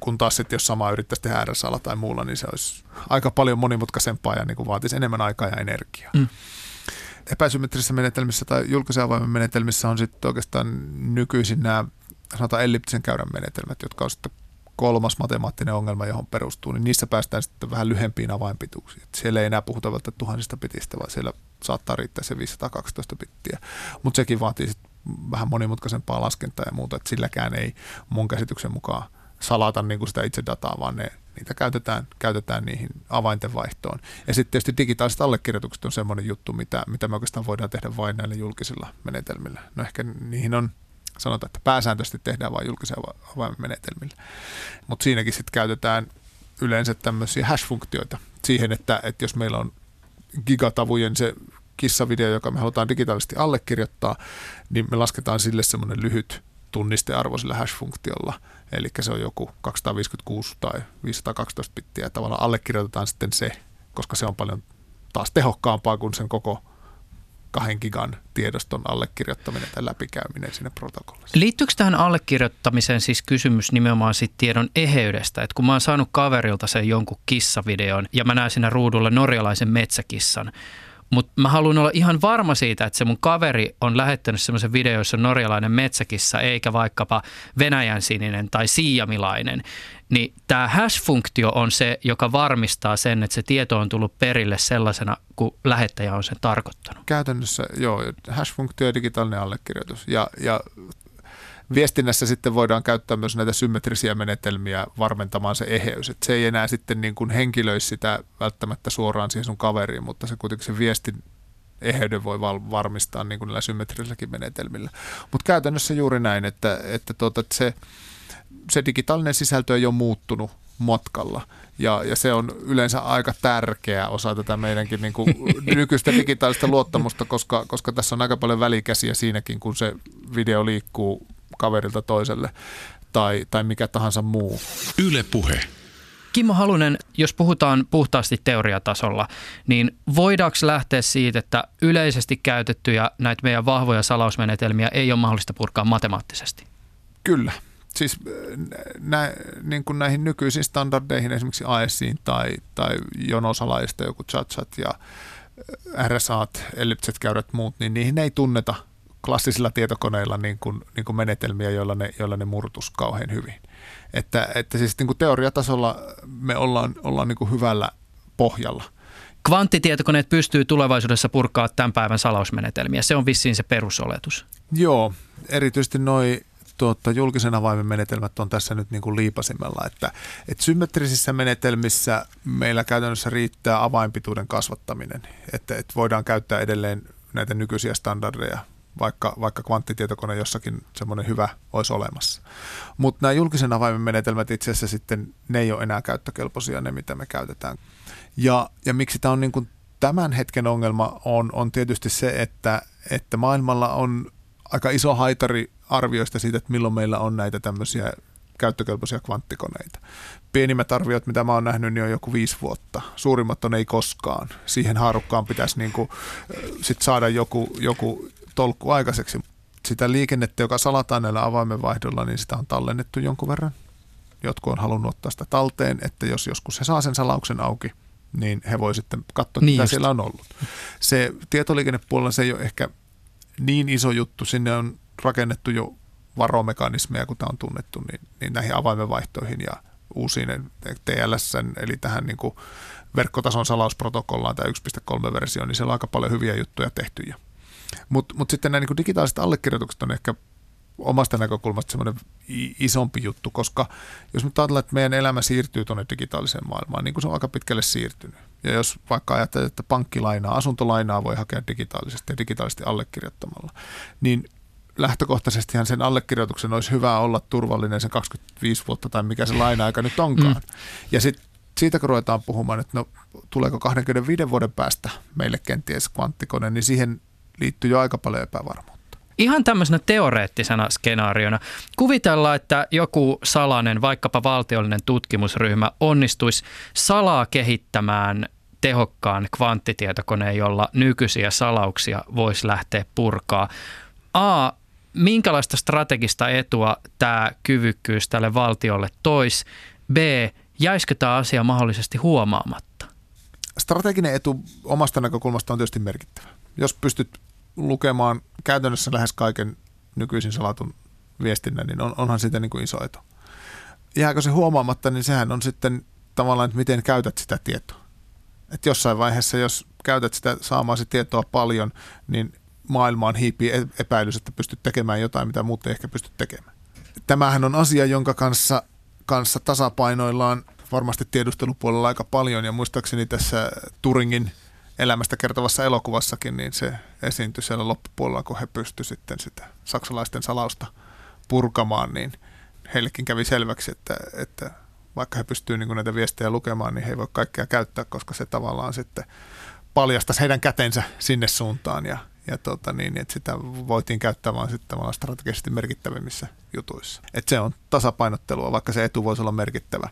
Kun taas sitten jos sama yrittäisi tehdä RSAlla tai muulla, niin se olisi aika paljon monimutkaisempaa ja niin kuin vaatisi enemmän aikaa ja energiaa. Mm. Epäsymmetrisissä menetelmissä tai julkisen avaimen menetelmissä on sitten oikeastaan nykyisin nämä sanotaan elliptisen käyrän menetelmät, jotka on sitten kolmas matemaattinen ongelma, johon perustuu, niin niissä päästään sitten vähän lyhempiin avainpituuksiin. Siellä ei enää puhuta välttämättä tuhansista pitistä, vaan siellä saattaa riittää se 512 bittiä. Mutta sekin vaatii sitten vähän monimutkaisempaa laskentaa ja muuta, että silläkään ei mun käsityksen mukaan salata niin kuin sitä itse dataa, vaan ne, niitä käytetään, käytetään niihin avainten vaihtoon. Ja sitten tietysti digitaaliset allekirjoitukset on semmoinen juttu, mitä, mitä me oikeastaan voidaan tehdä vain näillä julkisilla menetelmillä. No ehkä niihin on sanotaan, että pääsääntöisesti tehdään vain julkisia avainmenetelmillä. Mutta siinäkin sitten käytetään yleensä tämmöisiä hash-funktioita siihen, että, että jos meillä on gigatavujen se kissavideo, joka me halutaan digitaalisesti allekirjoittaa, niin me lasketaan sille semmoinen lyhyt tunnistearvo sillä hash-funktiolla. Eli se on joku 256 tai 512 bittiä tavallaan allekirjoitetaan sitten se, koska se on paljon taas tehokkaampaa kuin sen koko kahden gigan tiedoston allekirjoittaminen tai läpikäyminen sinne protokollassa. Liittyykö tähän allekirjoittamiseen siis kysymys nimenomaan sit tiedon eheydestä? Et kun mä oon saanut kaverilta sen jonkun kissavideon ja mä näen siinä ruudulla norjalaisen metsäkissan, mutta mä haluan olla ihan varma siitä, että se mun kaveri on lähettänyt semmoisen video, jossa on norjalainen metsäkissa, eikä vaikkapa Venäjän sininen tai siiyamilainen. Niin tämä hash-funktio on se, joka varmistaa sen, että se tieto on tullut perille sellaisena, kuin lähettäjä on sen tarkoittanut. Käytännössä joo, hash-funktio ja digitaalinen allekirjoitus. Ja, ja viestinnässä sitten voidaan käyttää myös näitä symmetrisiä menetelmiä varmentamaan se eheys. Et se ei enää sitten niin kuin henkilöi sitä välttämättä suoraan siihen sun kaveriin, mutta se kuitenkin se viestin eheyden voi val- varmistaa niin kuin näillä symmetrisilläkin menetelmillä. Mutta käytännössä juuri näin, että, että, tuota, että se, se digitaalinen sisältö ei ole muuttunut matkalla. Ja, ja se on yleensä aika tärkeä osa tätä meidänkin niin kuin [laughs] nykyistä digitaalista luottamusta, koska, koska tässä on aika paljon välikäsiä siinäkin, kun se video liikkuu kaverilta toiselle tai, tai mikä tahansa muu. Yle puhe. Kimmo Halunen, jos puhutaan puhtaasti teoriatasolla, niin voidaanko lähteä siitä, että yleisesti käytettyjä näitä meidän vahvoja salausmenetelmiä ei ole mahdollista purkaa matemaattisesti? Kyllä. Siis nä, niin kuin näihin nykyisiin standardeihin, esimerkiksi ASIin tai, tai jonosalaista joku chat ja RSAt, ellipset käyrät muut, niin niihin ei tunneta klassisilla tietokoneilla niin kuin, niin kuin menetelmiä, joilla ne, joilla ne murtus kauhean hyvin. Että, että siis niin kuin teoriatasolla me ollaan, ollaan niin kuin hyvällä pohjalla. Kvanttitietokoneet pystyy tulevaisuudessa purkaa tämän päivän salausmenetelmiä. Se on vissiin se perusoletus. Joo, erityisesti noin tuota, julkisen avaimen menetelmät on tässä nyt niin kuin liipasimella, että, että symmetrisissä menetelmissä meillä käytännössä riittää avainpituuden kasvattaminen, että, että voidaan käyttää edelleen näitä nykyisiä standardeja vaikka, vaikka kvanttitietokone jossakin semmoinen hyvä olisi olemassa. Mutta nämä julkisen avaimen menetelmät itse asiassa sitten, ne ei ole enää käyttökelpoisia, ne mitä me käytetään. Ja, ja miksi tämä on niin kuin tämän hetken ongelma on, on tietysti se, että, että maailmalla on aika iso haitari arvioista siitä, että milloin meillä on näitä tämmöisiä käyttökelpoisia kvanttikoneita. Pienimmät arviot, mitä mä oon nähnyt, niin on joku viisi vuotta. Suurimmat on ei koskaan. Siihen haarukkaan pitäisi niin kuin, sit saada joku, joku tolkku aikaiseksi. Sitä liikennettä, joka salataan näillä avaimenvaihdolla, niin sitä on tallennettu jonkun verran. Jotkut on halunnut ottaa sitä talteen, että jos joskus he saa sen salauksen auki, niin he voi sitten katsoa, niin mitä just. siellä on ollut. Se tietoliikennepuolella se ei ole ehkä niin iso juttu. Sinne on rakennettu jo varomekanismeja, kun tämä on tunnettu, niin, niin näihin avaimenvaihtoihin ja uusiin TLS, eli tähän niin kuin verkkotason salausprotokollaan tämä 1.3-versio, niin siellä on aika paljon hyviä juttuja tehty. Mutta mut sitten nämä niin digitaaliset allekirjoitukset on ehkä omasta näkökulmasta semmoinen isompi juttu, koska jos nyt ajatellaan, että meidän elämä siirtyy tuonne digitaaliseen maailmaan, niin kuin se on aika pitkälle siirtynyt. Ja jos vaikka ajattelee, että pankkilainaa, asuntolainaa voi hakea digitaalisesti ja digitaalisesti allekirjoittamalla, niin lähtökohtaisestihan sen allekirjoituksen olisi hyvä olla turvallinen sen 25 vuotta tai mikä se laina-aika nyt onkaan. Mm. Ja sitten siitä kun ruvetaan puhumaan, että no tuleeko 25 vuoden päästä meille kenties kvanttikone, niin siihen liittyy jo aika paljon epävarmuutta. Ihan tämmöisenä teoreettisena skenaariona. Kuvitellaan, että joku salainen, vaikkapa valtiollinen tutkimusryhmä onnistuisi salaa kehittämään tehokkaan kvanttitietokoneen, jolla nykyisiä salauksia voisi lähteä purkaa. A, minkälaista strategista etua tämä kyvykkyys tälle valtiolle tois? B, jäisikö tämä asia mahdollisesti huomaamatta? Strateginen etu omasta näkökulmasta on tietysti merkittävä. Jos pystyt lukemaan käytännössä lähes kaiken nykyisin salatun viestinnän, niin on, onhan siitä niin kuin iso etu. Jääkö se huomaamatta, niin sehän on sitten tavallaan, että miten käytät sitä tietoa. Et jossain vaiheessa, jos käytät sitä saamaasi tietoa paljon, niin maailmaan hiipii e- epäilys, että pystyt tekemään jotain, mitä muut ei ehkä pysty tekemään. Tämähän on asia, jonka kanssa, kanssa tasapainoillaan varmasti tiedustelupuolella aika paljon, ja muistaakseni tässä Turingin – elämästä kertovassa elokuvassakin, niin se esiintyi siellä loppupuolella, kun he pystyivät sitten sitä saksalaisten salausta purkamaan, niin heillekin kävi selväksi, että, että vaikka he pystyvät niin näitä viestejä lukemaan, niin he ei voi kaikkea käyttää, koska se tavallaan sitten paljastaisi heidän kätensä sinne suuntaan ja, ja tota niin, että sitä voitiin käyttää vain sitten strategisesti merkittävimmissä jutuissa. Että se on tasapainottelua, vaikka se etu voisi olla merkittävä.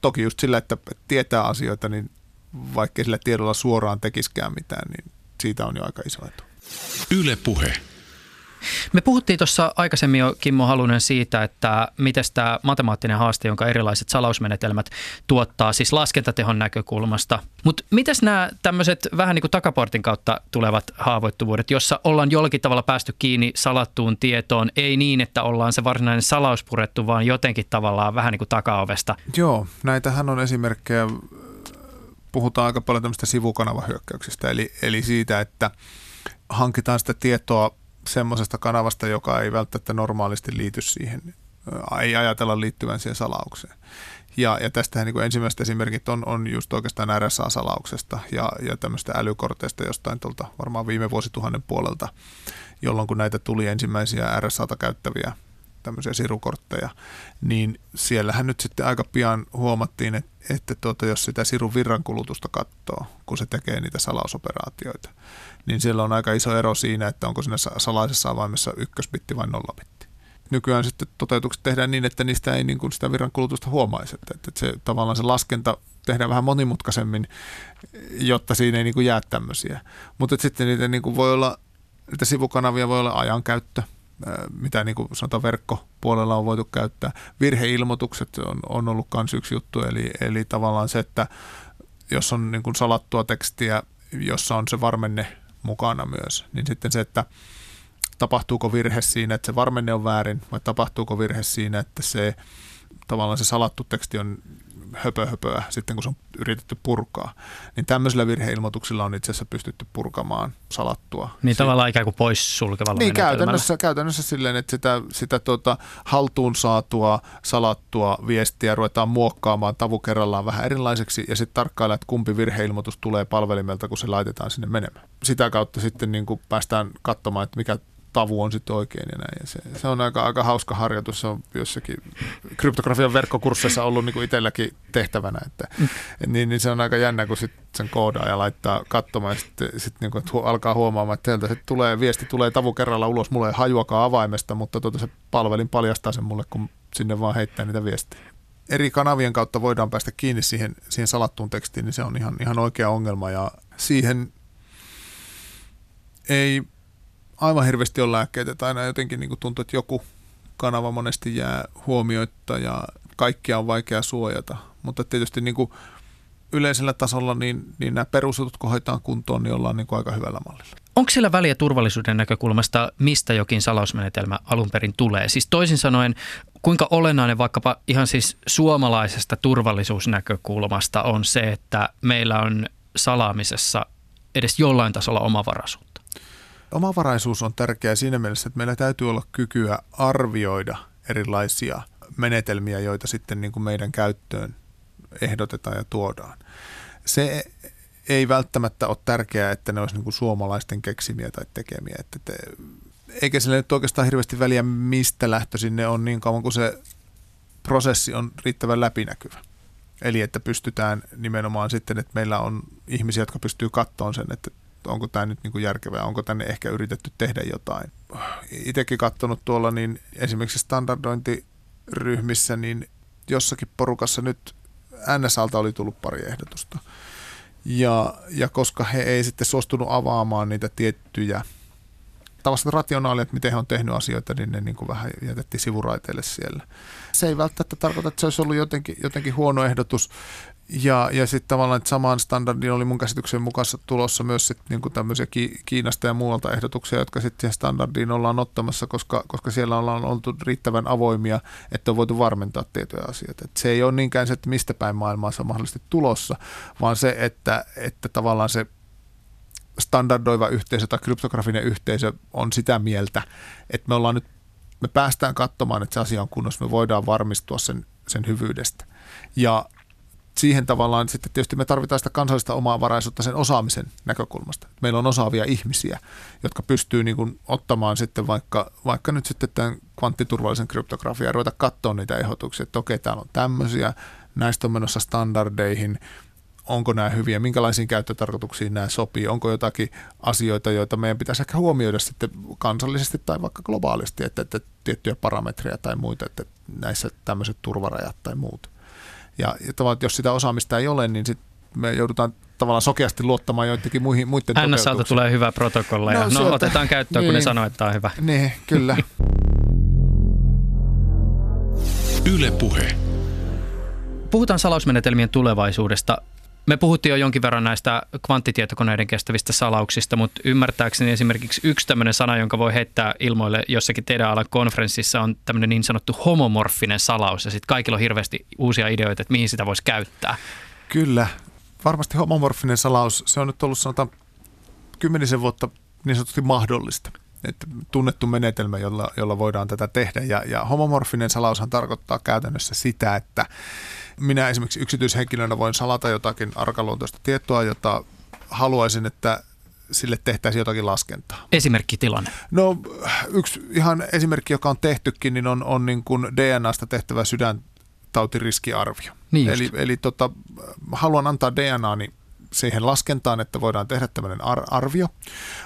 Toki just sillä, että tietää asioita, niin vaikka sillä tiedolla suoraan tekiskään mitään, niin siitä on jo aika iso etu. Yle puhe. Me puhuttiin tuossa aikaisemmin jo Kimmo Halunen siitä, että miten tämä matemaattinen haaste, jonka erilaiset salausmenetelmät tuottaa, siis laskentatehon näkökulmasta. Mutta mitäs nämä tämmöiset vähän niin kuin takaportin kautta tulevat haavoittuvuudet, jossa ollaan jollakin tavalla päästy kiinni salattuun tietoon, ei niin, että ollaan se varsinainen salaus purettu, vaan jotenkin tavallaan vähän niin kuin takaovesta. Joo, näitähän on esimerkkejä puhutaan aika paljon tämmöistä sivukanavahyökkäyksistä, eli, eli siitä, että hankitaan sitä tietoa semmoisesta kanavasta, joka ei välttämättä normaalisti liity siihen, ei ajatella liittyvän siihen salaukseen. Ja, ja tästähän niin ensimmäiset esimerkit on, on just oikeastaan RSA-salauksesta ja, ja tämmöistä älykorteista jostain tuolta varmaan viime vuosituhannen puolelta, jolloin kun näitä tuli ensimmäisiä RSAta käyttäviä tämmöisiä sirukortteja, niin siellähän nyt sitten aika pian huomattiin, että, että tuota, jos sitä sirun virrankulutusta katsoo, kun se tekee niitä salausoperaatioita, niin siellä on aika iso ero siinä, että onko siinä salaisessa avaimessa ykkösbitti vai nollabitti. Nykyään sitten toteutukset tehdään niin, että niistä ei niin kuin sitä virrankulutusta huomaisi, että, että se, tavallaan se laskenta tehdään vähän monimutkaisemmin, jotta siinä ei niin kuin jää tämmöisiä. Mutta sitten niitä niin kuin voi olla, niitä sivukanavia voi olla ajankäyttö, mitä niin kuin sanotaan verkkopuolella on voitu käyttää. Virheilmoitukset on, on ollut myös yksi juttu, eli, eli tavallaan se, että jos on niin kuin salattua tekstiä, jossa on se varmenne mukana myös, niin sitten se, että tapahtuuko virhe siinä, että se varmenne on väärin, vai tapahtuuko virhe siinä, että se tavallaan se salattu teksti on höpö höpöä sitten, kun se on yritetty purkaa. Niin tämmöisillä virheilmoituksilla on itse asiassa pystytty purkamaan salattua. Niin siitä. tavallaan ikään kuin pois sulkevalla Niin käytännössä, käytännössä silleen, että sitä, sitä tuota, haltuun saatua salattua viestiä ruvetaan muokkaamaan tavu kerrallaan vähän erilaiseksi ja sitten tarkkailla, että kumpi virheilmoitus tulee palvelimelta, kun se laitetaan sinne menemään. Sitä kautta sitten niin kuin päästään katsomaan, että mikä tavu on sitten oikein ja näin. Ja se, se, on aika, aika hauska harjoitus. Se on jossakin kryptografian verkkokursseissa ollut niin kuin itselläkin tehtävänä. Että, mm. et niin, niin, se on aika jännä, kun sit sen koodaa ja laittaa katsomaan ja sitten sit niin kuin, hu, alkaa huomaamaan, että sieltä sit tulee, viesti tulee tavu kerralla ulos. Mulle ei hajuakaan avaimesta, mutta tuota, se palvelin paljastaa sen mulle, kun sinne vaan heittää niitä viestejä eri kanavien kautta voidaan päästä kiinni siihen, siihen salattuun tekstiin, niin se on ihan, ihan oikea ongelma ja siihen ei aivan hirveästi ole lääkkeitä, tai aina jotenkin niin kuin tuntuu, että joku kanava monesti jää huomioitta ja kaikkia on vaikea suojata. Mutta tietysti niin kuin yleisellä tasolla niin, niin nämä perusjutut, kun hoitaan kuntoon, niin ollaan niin kuin aika hyvällä mallilla. Onko sillä väliä turvallisuuden näkökulmasta, mistä jokin salausmenetelmä alun perin tulee? Siis toisin sanoen, kuinka olennainen vaikkapa ihan siis suomalaisesta turvallisuusnäkökulmasta on se, että meillä on salaamisessa edes jollain tasolla omavaraisuutta? Omavaraisuus on tärkeää siinä mielessä, että meillä täytyy olla kykyä arvioida erilaisia menetelmiä, joita sitten niin kuin meidän käyttöön ehdotetaan ja tuodaan. Se ei välttämättä ole tärkeää, että ne olisi niin kuin suomalaisten keksimiä tai tekemiä. Että te, eikä sille nyt oikeastaan hirveästi väliä, mistä lähtöisin ne on niin kauan kuin se prosessi on riittävän läpinäkyvä. Eli että pystytään nimenomaan sitten, että meillä on ihmisiä, jotka pystyy kattoon sen, että onko tämä nyt niin kuin järkevää, onko tänne ehkä yritetty tehdä jotain. Itsekin katsonut tuolla, niin esimerkiksi standardointiryhmissä, niin jossakin porukassa nyt NSAlta oli tullut pari ehdotusta. Ja, ja koska he ei sitten suostunut avaamaan niitä tiettyjä tavallaan rationaalia, että miten he on tehnyt asioita, niin ne niin kuin vähän jätettiin sivuraiteille siellä. Se ei välttämättä tarkoita, että se olisi ollut jotenkin, jotenkin huono ehdotus. Ja, ja sitten tavallaan, että samaan standardin oli mun käsityksen mukaan tulossa myös sit niinku tämmöisiä Kiinasta ja muualta ehdotuksia, jotka sitten siihen standardiin ollaan ottamassa, koska, koska siellä ollaan oltu riittävän avoimia, että on voitu varmentaa tietoja asioita. Et se ei ole niinkään se, että mistä päin maailmaa se on mahdollisesti tulossa, vaan se, että, että tavallaan se standardoiva yhteisö tai kryptografinen yhteisö on sitä mieltä, että me ollaan nyt, me päästään katsomaan, että se asia on kunnossa, me voidaan varmistua sen, sen hyvyydestä. Ja siihen tavallaan sitten tietysti me tarvitaan sitä kansallista omavaraisuutta sen osaamisen näkökulmasta. Meillä on osaavia ihmisiä, jotka pystyy niin kuin ottamaan sitten vaikka, vaikka nyt sitten tämän kvanttiturvallisen kryptografian ja ruveta katsoa niitä ehdotuksia, että okei, täällä on tämmöisiä, näistä on menossa standardeihin, onko nämä hyviä, minkälaisiin käyttötarkoituksiin nämä sopii, onko jotakin asioita, joita meidän pitäisi ehkä huomioida sitten kansallisesti tai vaikka globaalisti, että, että tiettyjä parametreja tai muita, että näissä tämmöiset turvarajat tai muut. Ja, ja tavallaan, jos sitä osaamista ei ole, niin sitten me joudutaan tavallaan sokeasti luottamaan joidenkin muihin, muiden NSAlta tulee hyvä protokolla no, ja no, sieltä, otetaan käyttöön, niin, kun ne niin. sanoo, että tämä on hyvä. Niin, kyllä. [laughs] Yle Puhe. Puhutaan salausmenetelmien tulevaisuudesta. Me puhuttiin jo jonkin verran näistä kvanttitietokoneiden kestävistä salauksista, mutta ymmärtääkseni esimerkiksi yksi tämmöinen sana, jonka voi heittää ilmoille jossakin teidän alan konferenssissa, on tämmöinen niin sanottu homomorfinen salaus. Ja sitten kaikilla on hirveästi uusia ideoita, että mihin sitä voisi käyttää. Kyllä. Varmasti homomorfinen salaus, se on nyt ollut sanotaan kymmenisen vuotta niin sanotusti mahdollista. Että tunnettu menetelmä, jolla, jolla voidaan tätä tehdä. Ja, ja homomorfinen salaushan tarkoittaa käytännössä sitä, että minä esimerkiksi yksityishenkilönä voin salata jotakin arkaluontoista tietoa, jota haluaisin, että sille tehtäisiin jotakin laskentaa. Esimerkkitilanne? No yksi ihan esimerkki, joka on tehtykin, niin on, on niin kuin DNAsta tehtävä sydäntautiriskiarvio. Niin eli eli tota, haluan antaa DNAni siihen laskentaan, että voidaan tehdä tämmöinen ar- arvio,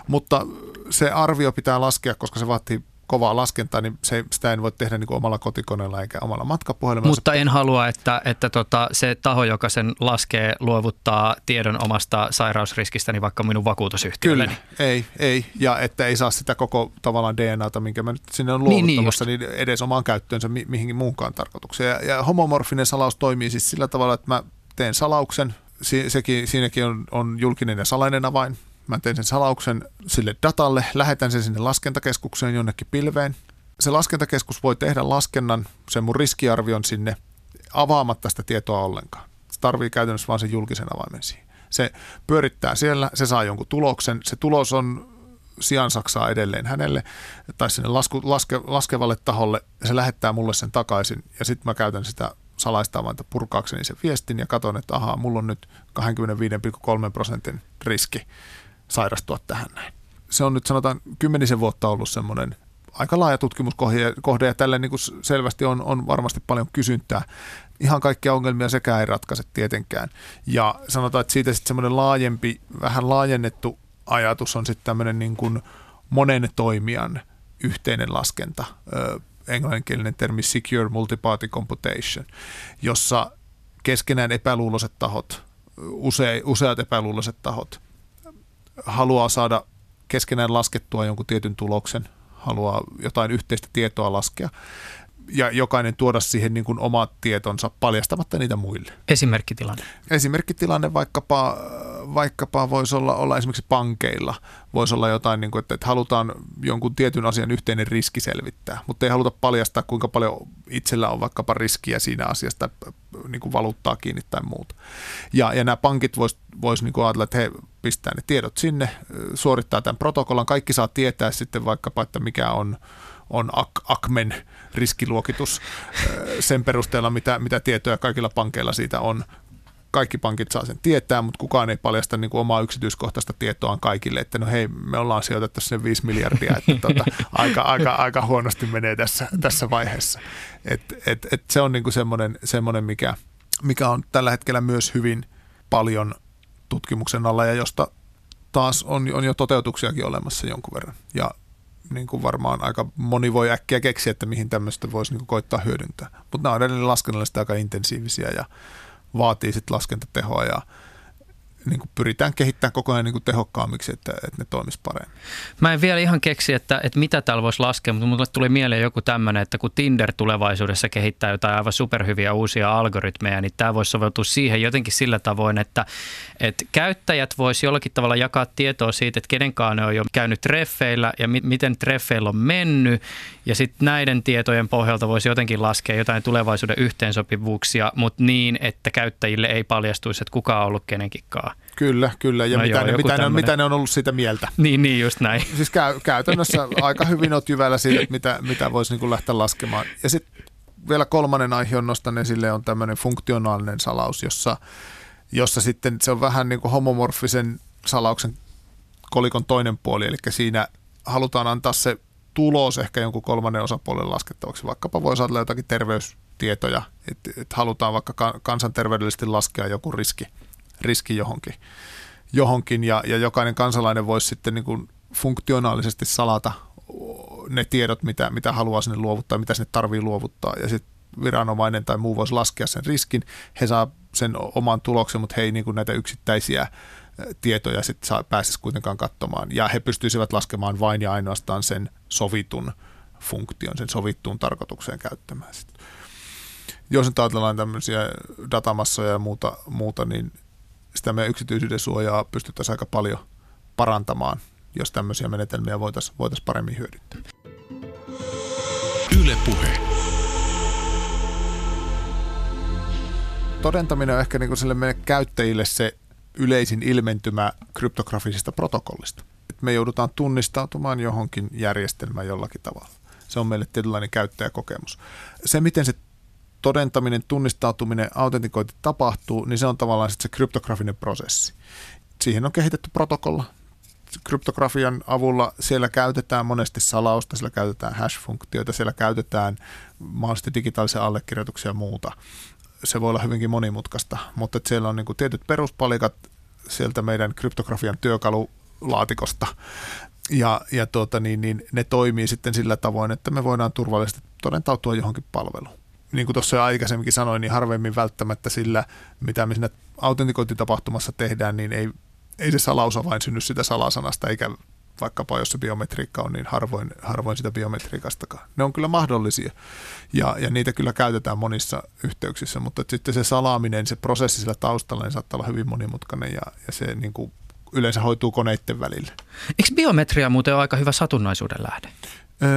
mutta se arvio pitää laskea, koska se vaatii kovaa laskentaa, niin se, sitä en voi tehdä niin kuin omalla kotikoneella eikä omalla matkapuhelimella. Mutta en halua, että, että tota, se taho, joka sen laskee, luovuttaa tiedon omasta sairausriskistä, niin vaikka minun vakuutusyhtiölle. Kyllä, ei, ei. Ja että ei saa sitä koko tavallaan DNAta, minkä mä nyt sinne on luovuttamassa, niin, niin, niin edes omaan käyttöönsä mi- mihinkin muunkaan tarkoitukseen. Ja, ja homomorfinen salaus toimii siis sillä tavalla, että mä teen salauksen, si- sekin, siinäkin on, on julkinen ja salainen avain, Mä teen sen salauksen sille datalle, lähetän sen sinne laskentakeskukseen jonnekin pilveen. Se laskentakeskus voi tehdä laskennan, sen mun riskiarvion sinne avaamatta sitä tietoa ollenkaan. Se tarvii käytännössä vain sen julkisen avaimen siihen. Se pyörittää siellä, se saa jonkun tuloksen. Se tulos on sijaan saksaa edelleen hänelle tai sinne lasku, laske, laskevalle taholle se lähettää mulle sen takaisin ja sitten mä käytän sitä salaista avainta purkaakseni sen viestin ja katson, että ahaa, mulla on nyt 25,3 prosentin riski sairastua tähän näin. se on nyt sanotaan kymmenisen vuotta ollut semmoinen aika laaja tutkimuskohde ja tälle niin kuin selvästi on, on varmasti paljon kysyntää. Ihan kaikkia ongelmia sekä ei ratkaise tietenkään. Ja sanotaan, että siitä sitten semmoinen laajempi, vähän laajennettu ajatus on sitten tämmöinen niin kuin monen toimijan yhteinen laskenta, englanninkielinen termi Secure Multiparty Computation, jossa keskenään epäluuloiset tahot, use, useat epäluuloiset tahot haluaa saada keskenään laskettua jonkun tietyn tuloksen, haluaa jotain yhteistä tietoa laskea ja jokainen tuoda siihen niin kuin omat tietonsa paljastamatta niitä muille. Esimerkkitilanne. Esimerkkitilanne vaikkapa, vaikkapa voisi olla, olla esimerkiksi pankeilla. Voisi olla jotain, niin kuin, että, että halutaan jonkun tietyn asian yhteinen riski selvittää, mutta ei haluta paljastaa, kuinka paljon itsellä on vaikkapa riskiä siinä asiasta, niin kuin valuuttaa kiinni tai muuta. Ja, ja nämä pankit voisivat vois niin ajatella, että he pistää ne tiedot sinne, suorittaa tämän protokollan. Kaikki saa tietää sitten vaikkapa, että mikä on on ACMEN riskiluokitus sen perusteella, mitä, mitä tietoja kaikilla pankeilla siitä on. Kaikki pankit saa sen tietää, mutta kukaan ei paljasta niin kuin omaa yksityiskohtaista tietoaan kaikille, että no hei, me ollaan sijoitettu sen 5 miljardia, että tota, [laughs] aika, aika, aika huonosti menee tässä, tässä vaiheessa. Et, et, et se on niin kuin semmoinen, semmoinen mikä, mikä on tällä hetkellä myös hyvin paljon tutkimuksen alla ja josta taas on, on jo toteutuksiakin olemassa jonkun verran. Ja niin kuin varmaan aika moni voi äkkiä keksiä, että mihin tämmöistä voisi niin kuin koittaa hyödyntää. Mutta nämä on edelleen laskennallisesti aika intensiivisiä ja vaatii sitten laskentatehoa ja niin kuin pyritään kehittämään koko ajan niin kuin tehokkaammiksi, että, että ne toimisi paremmin. Mä en vielä ihan keksi, että, että mitä täällä voisi laskea, mutta mulle tuli mieleen joku tämmöinen, että kun Tinder tulevaisuudessa kehittää jotain aivan superhyviä uusia algoritmeja, niin tämä voisi soveltua siihen jotenkin sillä tavoin, että, että käyttäjät voisi jollakin tavalla jakaa tietoa siitä, että kenenkaan ne on jo käynyt treffeillä ja mi- miten treffeillä on mennyt, ja sitten näiden tietojen pohjalta voisi jotenkin laskea jotain tulevaisuuden yhteensopivuuksia, mutta niin, että käyttäjille ei paljastuisi, että kuka on ollut kenenkinkaan Kyllä, kyllä. Ja no mitä, joo, ne, mitä, ne, on, mitä ne on ollut siitä mieltä. Niin, niin just näin. Siis käy, käytännössä [laughs] aika hyvin olet jyvällä siitä, että mitä, mitä voisi niin lähteä laskemaan. Ja sitten vielä kolmannen aihe on nostan esille on tämmöinen funktionaalinen salaus, jossa, jossa sitten se on vähän niin kuin homomorfisen salauksen kolikon toinen puoli, eli siinä halutaan antaa se tulos ehkä jonkun kolmannen osapuolen laskettavaksi. Vaikkapa voisi ajatella jotakin terveystietoja, että, että halutaan vaikka kansanterveydellisesti laskea joku riski – riski johonkin, johonkin ja, ja jokainen kansalainen voisi sitten niin kuin funktionaalisesti salata ne tiedot, mitä, mitä haluaa sinne luovuttaa, mitä sinne tarvii luovuttaa ja sitten viranomainen tai muu voisi laskea sen riskin. He saa sen oman tuloksen, mutta he ei niin kuin näitä yksittäisiä tietoja sitten saa, pääsisi kuitenkaan katsomaan. Ja he pystyisivät laskemaan vain ja ainoastaan sen sovitun funktion, sen sovittuun tarkoitukseen käyttämään. Sitten. Jos nyt ajatellaan tämmöisiä datamassoja ja muuta, muuta niin sitä meidän yksityisyyden suojaa pystyttäisiin aika paljon parantamaan, jos tämmöisiä menetelmiä voitaisiin voitais paremmin hyödyntää. Yle puhe. Todentaminen on ehkä niin sille meidän käyttäjille se yleisin ilmentymä kryptografisesta protokollista. Me joudutaan tunnistautumaan johonkin järjestelmään jollakin tavalla. Se on meille tietynlainen käyttäjäkokemus. Se, miten se todentaminen, tunnistautuminen, autentikointi tapahtuu, niin se on tavallaan se kryptografinen prosessi. Siihen on kehitetty protokolla. Kryptografian avulla siellä käytetään monesti salausta, siellä käytetään hash-funktioita, siellä käytetään mahdollisesti digitaalisia allekirjoituksia ja muuta. Se voi olla hyvinkin monimutkaista, mutta siellä on niin kuin tietyt peruspalikat sieltä meidän kryptografian työkalulaatikosta, ja, ja tuota, niin, niin ne toimii sitten sillä tavoin, että me voidaan turvallisesti todentautua johonkin palveluun niin kuin tuossa jo aikaisemminkin sanoin, niin harvemmin välttämättä sillä, mitä me siinä autentikointitapahtumassa tehdään, niin ei, ei se salausa vain synny sitä salasanasta, eikä vaikkapa jos se biometriikka on, niin harvoin, harvoin sitä biometriikastakaan. Ne on kyllä mahdollisia ja, ja niitä kyllä käytetään monissa yhteyksissä, mutta sitten se salaaminen, se prosessi sillä taustalla, niin saattaa olla hyvin monimutkainen ja, ja se niin kuin yleensä hoituu koneiden välillä. Eikö biometria muuten ole aika hyvä satunnaisuuden lähde?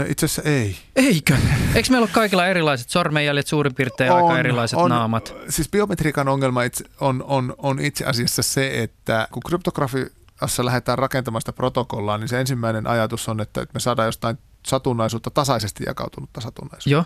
Itse asiassa ei. Eikö? Eikö meillä ole kaikilla erilaiset sormenjäljet, suurin piirtein on, aika erilaiset on, naamat? Siis biometriikan ongelma itse, on, on, on itse asiassa se, että kun kryptografiassa lähdetään rakentamaan sitä protokollaa, niin se ensimmäinen ajatus on, että me saadaan jostain satunnaisuutta tasaisesti jakautunutta satunnaisuutta. Joo.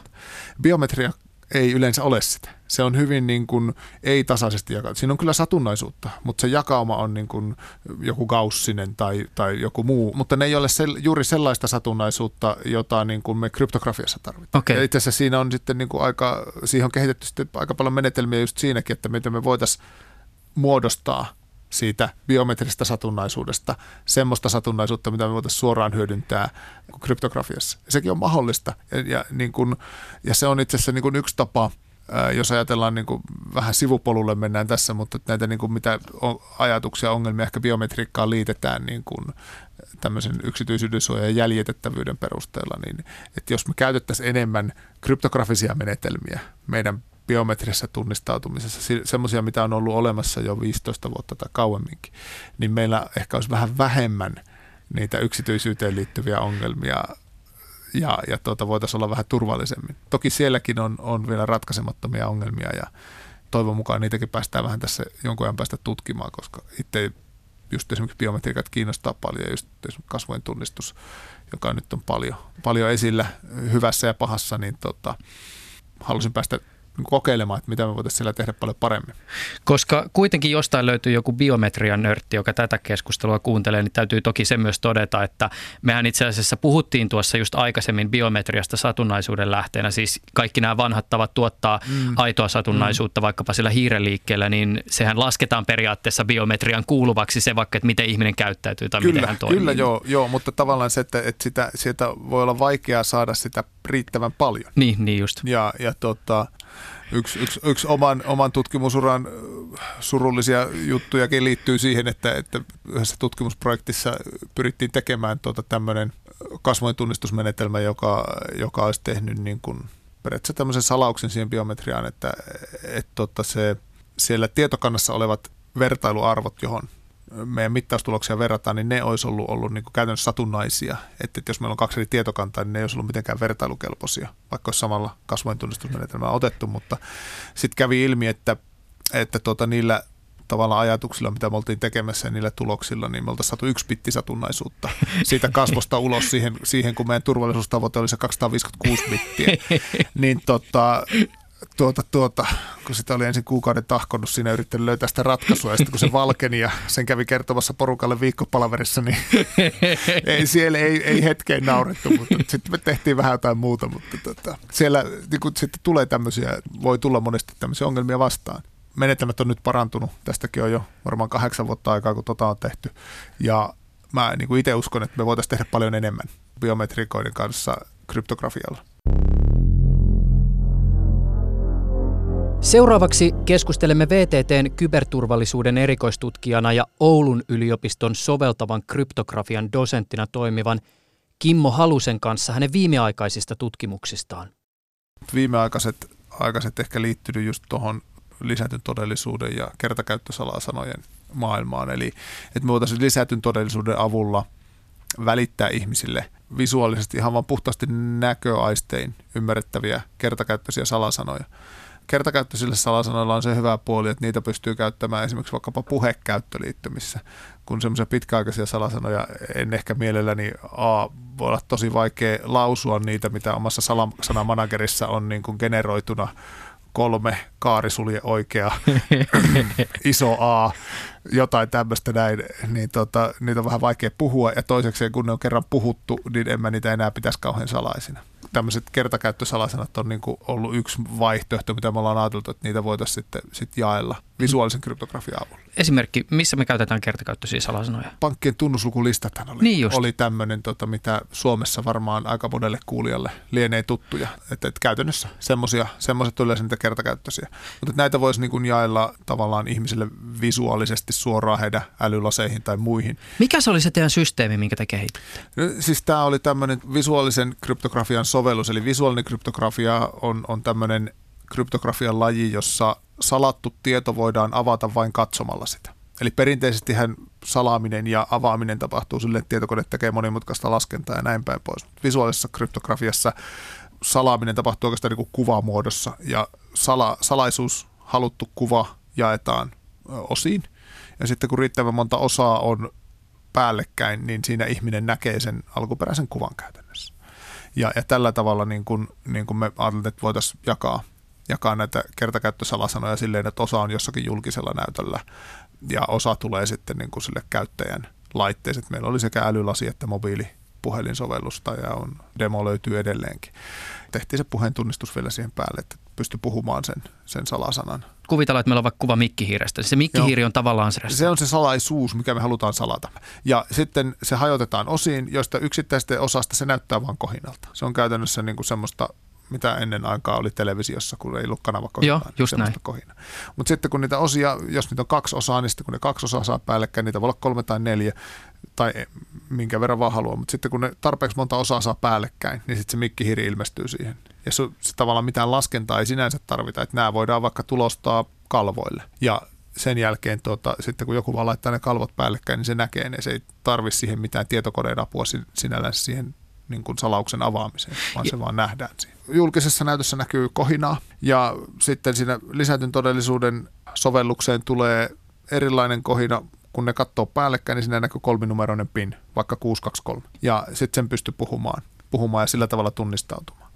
Biometria ei yleensä ole sitä. Se on hyvin niin kuin, ei tasaisesti jakautunut. Siinä on kyllä satunnaisuutta, mutta se jakauma on niin kuin joku gaussinen tai, tai joku muu. Mutta ne ei ole sel, juuri sellaista satunnaisuutta, jota niin kuin me kryptografiassa tarvitaan. Okay. Ja itse asiassa siinä on sitten niin kuin aika, siihen on kehitetty sitten aika paljon menetelmiä just siinäkin, että miten me voitaisiin muodostaa siitä biometrisestä satunnaisuudesta semmoista satunnaisuutta, mitä me voitaisiin suoraan hyödyntää kryptografiassa. Sekin on mahdollista ja, ja, niin kuin, ja se on itse asiassa niin kuin yksi tapa, jos ajatellaan niin kuin vähän sivupolulle mennään tässä, mutta näitä niin kuin mitä ajatuksia, ongelmia ehkä biometriikkaan liitetään niin kuin tämmöisen yksityisyyden suojan ja jäljitettävyyden perusteella, niin että jos me käytettäisiin enemmän kryptografisia menetelmiä meidän biometrisessä tunnistautumisessa, semmoisia, mitä on ollut olemassa jo 15 vuotta tai kauemminkin, niin meillä ehkä olisi vähän vähemmän niitä yksityisyyteen liittyviä ongelmia ja, ja tuota, voitaisiin olla vähän turvallisemmin. Toki sielläkin on, on vielä ratkaisemattomia ongelmia ja toivon mukaan niitäkin päästään vähän tässä jonkun ajan päästä tutkimaan, koska itse just esimerkiksi biometriikat kiinnostaa paljon ja just kasvojen tunnistus, joka nyt on paljon, paljon esillä hyvässä ja pahassa, niin tota, halusin päästä kokeilemaan, että mitä me voitaisiin siellä tehdä paljon paremmin. Koska kuitenkin jostain löytyy joku biometrian nörtti, joka tätä keskustelua kuuntelee, niin täytyy toki se myös todeta, että mehän itse asiassa puhuttiin tuossa just aikaisemmin biometriasta satunnaisuuden lähteenä. Siis kaikki nämä vanhat tavat tuottaa mm. aitoa satunnaisuutta mm. vaikkapa sillä hiireliikkeellä, niin sehän lasketaan periaatteessa biometrian kuuluvaksi se vaikka, että miten ihminen käyttäytyy tai kyllä, miten hän toimii. Kyllä, joo, joo, mutta tavallaan se, että, että sitä, sieltä voi olla vaikeaa saada sitä riittävän paljon. Niin, niin just. Ja, ja tota, yksi, yksi, yksi oman, oman tutkimusuran surullisia juttujakin liittyy siihen, että, että yhdessä tutkimusprojektissa pyrittiin tekemään tuota tämmöinen kasvointunnistusmenetelmä, joka, joka olisi tehnyt niin kuin periaatteessa tämmöisen salauksen siihen biometriaan, että, että tota se, siellä tietokannassa olevat vertailuarvot, johon meidän mittaustuloksia verrataan, niin ne olisi ollut, ollut niin käytännössä satunnaisia. Että, että jos meillä on kaksi eri tietokantaa, niin ne ei olisi ollut mitenkään vertailukelpoisia, vaikka olisi samalla kasvojen tunnistusmenetelmää otettu. Mutta sitten kävi ilmi, että, että tuota, niillä tavalla ajatuksilla, mitä me oltiin tekemässä ja niillä tuloksilla, niin me oltaisiin saatu yksi pitti satunnaisuutta siitä kasvosta [laughs] ulos siihen, siihen kun meidän turvallisuustavoite oli se 256 bittiä. Niin tota, tuota, tuota, kun sitä oli ensin kuukauden tahkonut siinä yrittänyt löytää sitä ratkaisua, ja sitten kun se valkeni ja sen kävi kertomassa porukalle viikkopalaverissa, niin [laughs] ei, siellä ei, ei hetkeen naurettu, mutta sitten me tehtiin vähän jotain muuta, mutta tota, siellä niin kun sitten tulee tämmöisiä, voi tulla monesti tämmöisiä ongelmia vastaan. Menetelmät on nyt parantunut, tästäkin on jo varmaan kahdeksan vuotta aikaa, kun tota on tehty, ja mä niin itse uskon, että me voitaisiin tehdä paljon enemmän biometrikoiden kanssa kryptografialla. Seuraavaksi keskustelemme VTTn kyberturvallisuuden erikoistutkijana ja Oulun yliopiston soveltavan kryptografian dosenttina toimivan Kimmo Halusen kanssa hänen viimeaikaisista tutkimuksistaan. Viimeaikaiset aikaiset ehkä liittynyt just tuohon lisätyn todellisuuden ja kertakäyttösalasanojen maailmaan. Eli että me voitaisiin lisätyn todellisuuden avulla välittää ihmisille visuaalisesti ihan vain puhtaasti näköaistein ymmärrettäviä kertakäyttöisiä salasanoja kertakäyttöisillä salasanoilla on se hyvä puoli, että niitä pystyy käyttämään esimerkiksi vaikkapa puhekäyttöliittymissä, kun semmoisia pitkäaikaisia salasanoja en ehkä mielelläni A, voi olla tosi vaikea lausua niitä, mitä omassa salasanamanagerissa on niin kuin generoituna kolme, kaarisulje oikea, [laughs] iso A, jotain tämmöistä näin, niin tota, niitä on vähän vaikea puhua. Ja toiseksi, kun ne on kerran puhuttu, niin en mä niitä enää pitäisi kauhean salaisina tämmöiset kertakäyttösalasanat on niin kuin ollut yksi vaihtoehto, mitä me ollaan ajateltu, että niitä voitaisiin sitten, sitten jaella visuaalisen kryptografian avulla. Esimerkki, missä me käytetään kertakäyttöisiä salasanoja? Pankkien tunnuslukulistat oli, niin oli tämmöinen, tota, mitä Suomessa varmaan aika monelle kuulijalle lienee tuttuja. Että, että käytännössä semmoiset oli niitä kertakäyttöisiä. Mutta näitä voisi niin jaella tavallaan ihmisille visuaalisesti suoraan heidän älylaseihin tai muihin. Mikä se oli se teidän systeemi, minkä te kehititte? No, siis tämä oli tämmöinen visuaalisen kryptografian sovellus, eli visuaalinen kryptografia on, on tämmöinen kryptografian laji, jossa salattu tieto voidaan avata vain katsomalla sitä. Eli perinteisesti salaaminen ja avaaminen tapahtuu sille, että tietokone tekee monimutkaista laskentaa ja näin päin pois. Visuaalisessa kryptografiassa salaaminen tapahtuu oikeastaan niin kuin kuvamuodossa ja sala, salaisuus, haluttu kuva jaetaan osiin. Ja sitten kun riittävän monta osaa on päällekkäin, niin siinä ihminen näkee sen alkuperäisen kuvan käytännössä. Ja, ja tällä tavalla niin kun, niin kun me ajattelemme, että voitaisiin jakaa jakaa näitä kertakäyttösalasanoja silleen, että osa on jossakin julkisella näytöllä ja osa tulee sitten niin kuin sille käyttäjän laitteeseen. Meillä oli sekä älylasi että mobiili puhelinsovellusta ja on, demo löytyy edelleenkin. Tehtiin se puheen tunnistus vielä siihen päälle, että pystyi puhumaan sen, sen salasanan. Kuvitellaan, että meillä on vaikka kuva mikkihiirestä. Se mikkihiiri Joo. on tavallaan se. Se on se salaisuus, mikä me halutaan salata. Ja sitten se hajotetaan osiin, joista yksittäisten osasta se näyttää vain kohinalta. Se on käytännössä niin kuin semmoista mitä ennen aikaa oli televisiossa, kun ei ollut kanava Joo, just näin. kohina. Mutta sitten kun niitä osia, jos niitä on kaksi osaa, niin sitten kun ne kaksi osaa saa päällekkäin, niitä voi olla kolme tai neljä, tai minkä verran vaan haluaa. Mutta sitten kun ne tarpeeksi monta osaa saa päällekkäin, niin sitten se mikkihiiri ilmestyy siihen. Ja se, se tavallaan mitään laskentaa ei sinänsä tarvita, että nämä voidaan vaikka tulostaa kalvoille. Ja sen jälkeen tuota, sitten kun joku vaan laittaa ne kalvot päällekkäin, niin se näkee ne. Se ei tarvi siihen mitään tietokoneen apua sinällään siihen niin kuin salauksen avaamiseen, vaan ja. se vaan nähdään siinä. Julkisessa näytössä näkyy kohinaa ja sitten siinä lisätyn todellisuuden sovellukseen tulee erilainen kohina, kun ne katsoo päällekkäin, niin siinä näkyy kolminumeroinen pin, vaikka 623. Ja sitten sen pystyy puhumaan, puhumaan ja sillä tavalla tunnistautumaan.